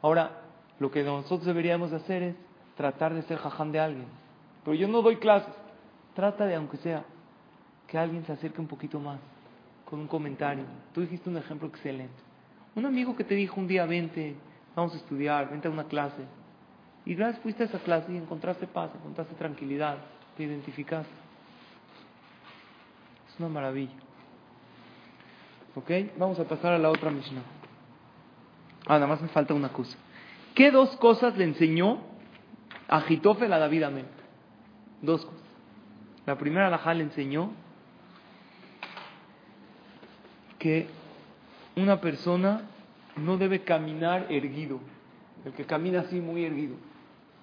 S1: Ahora, lo que nosotros deberíamos de hacer es tratar de ser jajam de alguien. Pero yo no doy clases. Trata de, aunque sea, que alguien se acerque un poquito más, con un comentario. Tú dijiste un ejemplo excelente. Un amigo que te dijo un día, vente, vamos a estudiar, vente a una clase. Y gracias fuiste a esa clase y encontraste paz, encontraste tranquilidad, te identificaste. Es una maravilla. ¿Ok? Vamos a pasar a la otra Mishnah. Ah, nada más me falta una cosa. ¿Qué dos cosas le enseñó a Jitofel a David Amén? Dos cosas. La primera alajá le enseñó que una persona no debe caminar erguido. El que camina así muy erguido.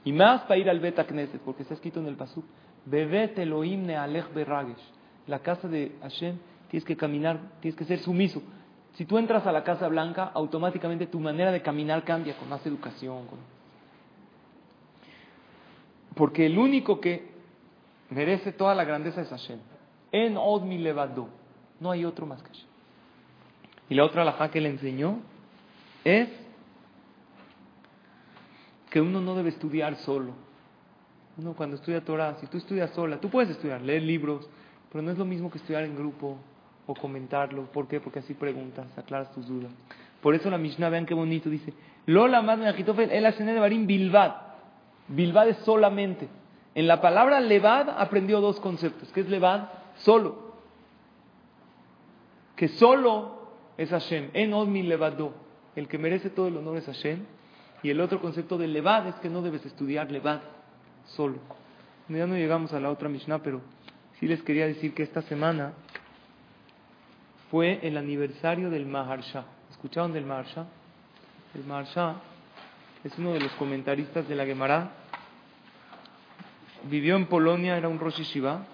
S1: Y más para ir al Bet Knesset, porque está escrito en el Pasuk. Bebet Elohim Nealech Beragesh. La casa de Hashem tienes que caminar, tienes que ser sumiso. Si tú entras a la Casa Blanca, automáticamente tu manera de caminar cambia con más educación. Porque el único que merece toda la grandeza es Hashem. En Od mi. No hay otro más que Hashem. Y la otra alajá que le enseñó es que uno no debe estudiar solo. Uno cuando estudia Torah, si tú estudias sola, tú puedes estudiar, leer libros, pero no es lo mismo que estudiar en grupo o comentarlo. ¿Por qué? Porque así preguntas, aclaras tus dudas. Por eso la Mishnah, vean qué bonito, dice, Lola más el el Barim Bilbad. Bilbad es solamente. En la palabra levad aprendió dos conceptos. ¿Qué es levad? Solo. Que solo es Hashem. En Odmi levado. El que merece todo el honor es Hashem. Y el otro concepto de levad es que no debes estudiar levad. Solo. Ya no llegamos a la otra Mishnah, pero sí les quería decir que esta semana fue el aniversario del Maharsha. ¿Escucharon del Maharsha? El Maharsha es uno de los comentaristas de la Gemara. Vivió en Polonia, era un Rosh Shiva.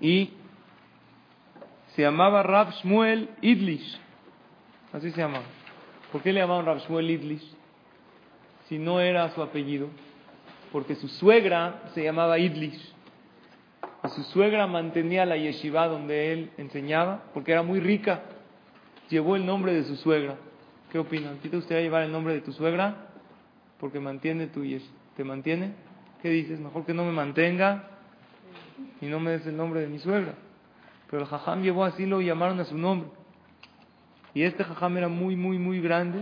S1: Y se llamaba Rab Shmuel Idlish. Así se llamaba. ¿Por qué le llamaban Rab Shmuel Idlish? Si no era su apellido. Porque su suegra se llamaba Idlish su suegra mantenía la yeshiva donde él enseñaba, porque era muy rica. Llevó el nombre de su suegra. ¿Qué opinan? ¿Quita usted a llevar el nombre de tu suegra? Porque mantiene tu ¿Te mantiene? ¿Qué dices? Mejor que no me mantenga y no me des el nombre de mi suegra. Pero el jajam llevó así, lo llamaron a su nombre. Y este jajam era muy, muy, muy grande,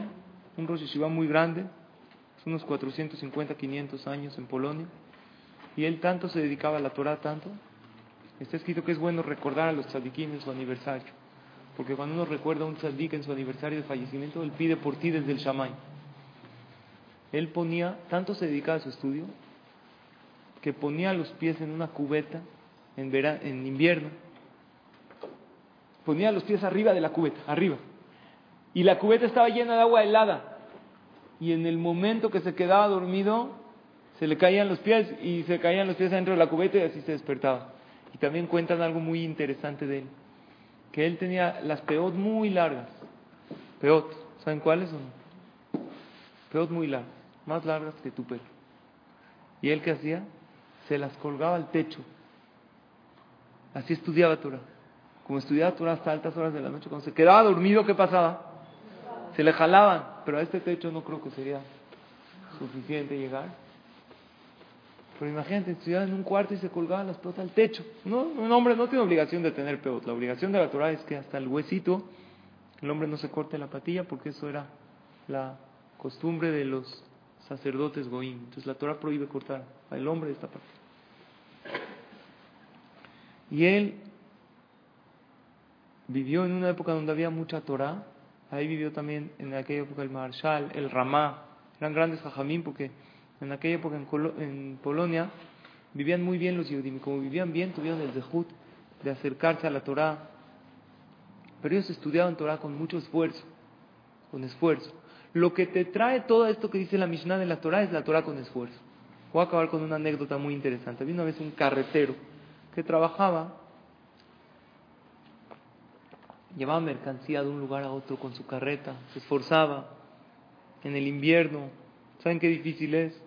S1: un Rosh Yeshiva muy grande, unos 450, 500 años en Polonia. Y él tanto se dedicaba a la Torah, tanto, Está escrito que es bueno recordar a los tzadikim en su aniversario. Porque cuando uno recuerda a un tzadik en su aniversario de fallecimiento, él pide por ti desde el shamay. Él ponía, tanto se dedicaba a su estudio, que ponía los pies en una cubeta en, en invierno. Ponía los pies arriba de la cubeta, arriba. Y la cubeta estaba llena de agua helada. Y en el momento que se quedaba dormido, se le caían los pies y se caían los pies dentro de la cubeta y así se despertaba. Y también cuentan algo muy interesante de él, que él tenía las peot muy largas. Peot, ¿saben cuáles son? Peot muy largas, más largas que tu pelo. ¿Y él qué hacía? Se las colgaba al techo. Así estudiaba Torah. Como estudiaba Torah hasta altas horas de la noche, cuando se quedaba dormido, ¿qué pasaba? Se le jalaban, pero a este techo no creo que sería suficiente llegar. Pero imagínate, estudiar en un cuarto y se colgaban las pelotas al techo. No, un hombre no tiene obligación de tener peot. La obligación de la Torah es que hasta el huesito el hombre no se corte la patilla porque eso era la costumbre de los sacerdotes goín. Entonces la Torah prohíbe cortar al hombre esta parte. Y él vivió en una época donde había mucha Torah. Ahí vivió también en aquella época el Marshal, el Ramá. Eran grandes jajamín porque en aquella época en, Polonia vivían muy bien los judíos, como vivían bien tuvieron el dejut de acercarse a la Torah, pero ellos estudiaban Torah con mucho esfuerzo, con esfuerzo. Lo que te trae todo esto que dice la Mishnah de la Torah es la Torah con esfuerzo. Voy a acabar con una anécdota muy interesante. Había una vez un carretero que trabajaba, llevaba mercancía de un lugar a otro con su carreta, se esforzaba en el invierno. ¿Saben qué difícil es?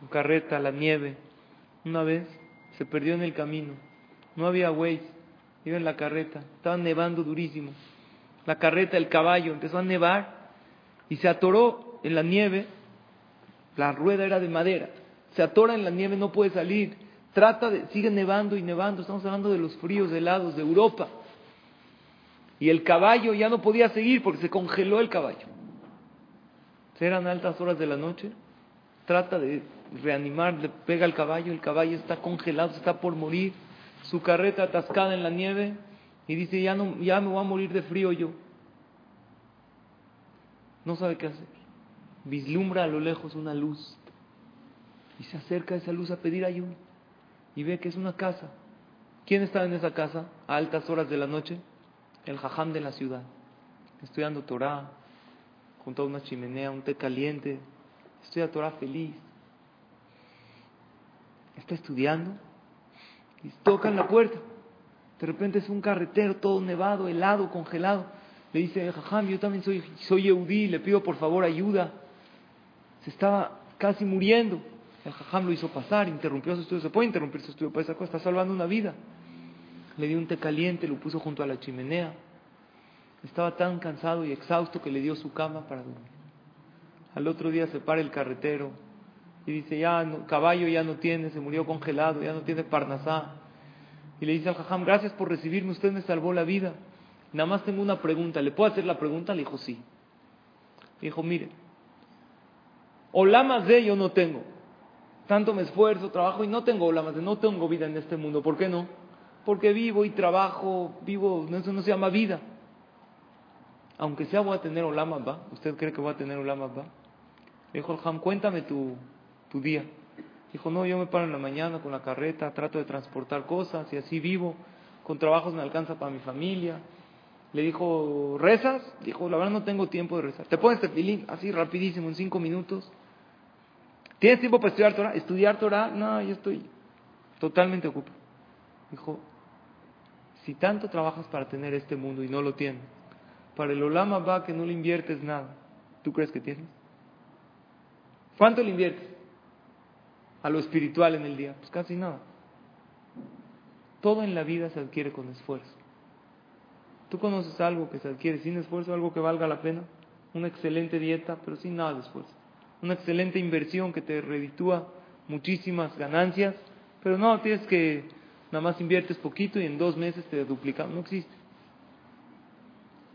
S1: con carreta, la nieve. Una vez se perdió en el camino. No había Waze, iba en la carreta. Estaba nevando durísimo. La carreta, el caballo, empezó a nevar y se atoró en la nieve. La rueda era de madera. Se atora en la nieve, no puede salir. Trata de, sigue nevando y nevando. Estamos hablando de los fríos helados de Europa. Y el caballo ya no podía seguir porque se congeló el caballo. Eran altas horas de la noche. Trata de reanimar, le pega al caballo, el caballo está congelado, está por morir, su carreta atascada en la nieve y dice, ya, no, ya me voy a morir de frío yo. No sabe qué hacer. Vislumbra a lo lejos una luz y se acerca a esa luz a pedir ayuda y ve que es una casa. ¿Quién estaba en esa casa a altas horas de la noche? El jajam de la ciudad, estudiando Torah, junto a una chimenea, un té caliente, estudia Torah feliz. Está estudiando y tocan la puerta. De repente es un carretero todo nevado, helado, congelado. Le dice, jajam, yo también soy, soy le pido por favor ayuda. Se estaba casi muriendo. El jajam lo hizo pasar, interrumpió su estudio. Se puede interrumpir su estudio, pues está salvando una vida. Le dio un té caliente, lo puso junto a la chimenea. Estaba tan cansado y exhausto que le dio su cama para dormir. Al otro día se para el carretero y dice, ya, no, caballo ya no tiene, se murió congelado, ya no tiene parnasá. Y le dice al jajam, gracias por recibirme, usted me salvó la vida. Nada más tengo una pregunta, ¿le puedo hacer la pregunta? Le dijo, sí. Le dijo, mire, olamas de yo no tengo. Tanto me esfuerzo, trabajo y no tengo olamas de, no tengo vida en este mundo. ¿Por qué no? Porque vivo y trabajo, vivo, eso no se llama vida. Aunque sea voy a tener olamas, ¿va? ¿Usted cree que voy a tener olamas, va? Le dijo el jajam, cuéntame tu, tu día. Dijo, no, yo me paro en la mañana con la carreta, trato de transportar cosas y así vivo. Con trabajos me alcanza para mi familia. Le dijo, ¿rezas? Dijo, la verdad no tengo tiempo de rezar. ¿Te pones tefilín así rapidísimo, en cinco minutos? ¿Tienes tiempo para estudiar Torah? ¿Estudiar Torah? No, yo estoy totalmente ocupado. Dijo, si tanto trabajas para tener este mundo y no lo tienes, para el Olama va que no le inviertes nada, ¿tú crees que tienes? ¿Cuánto le inviertes? a lo espiritual en el día? Pues casi nada. Todo en la vida se adquiere con esfuerzo. ¿Tú conoces algo que se adquiere sin esfuerzo, algo que valga la pena? Una excelente dieta, pero sin nada de esfuerzo. Una excelente inversión que te reditúa muchísimas ganancias, pero no, tienes que, nada más inviertes poquito y en dos meses te duplica. No existe.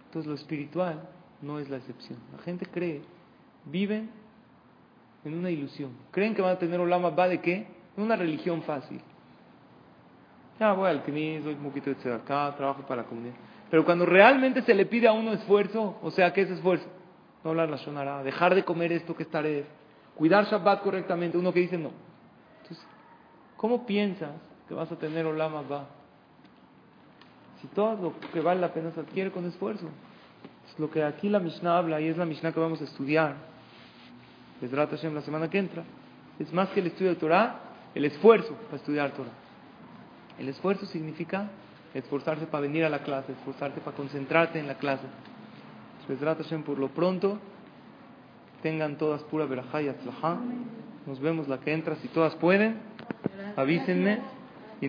S1: Entonces lo espiritual no es la excepción. La gente cree, viven en una ilusión. Creen que van a tener un lama va de qué? Una religión fácil. Ya voy al CNI, soy un poquito de acá, trabajo para la comunidad. Pero cuando realmente se le pide a uno esfuerzo, o sea, ¿qué es esfuerzo? No hablar la shonara, dejar de comer esto que es taref, cuidar Shabbat correctamente, uno que dice no. Entonces, ¿cómo piensas que vas a tener Olama va? Si todo lo que vale la pena se adquiere con esfuerzo. Es lo que aquí la Mishnah habla y es la Mishnah que vamos a estudiar. Hashem la semana que entra. Es más que el estudio de Torah, el esfuerzo para estudiar Torah. El esfuerzo significa esforzarse para venir a la clase, esforzarte para concentrarte en la clase. Hashem, por lo pronto, tengan todas pura verajá y Nos vemos la que entra, si todas pueden, avísenme.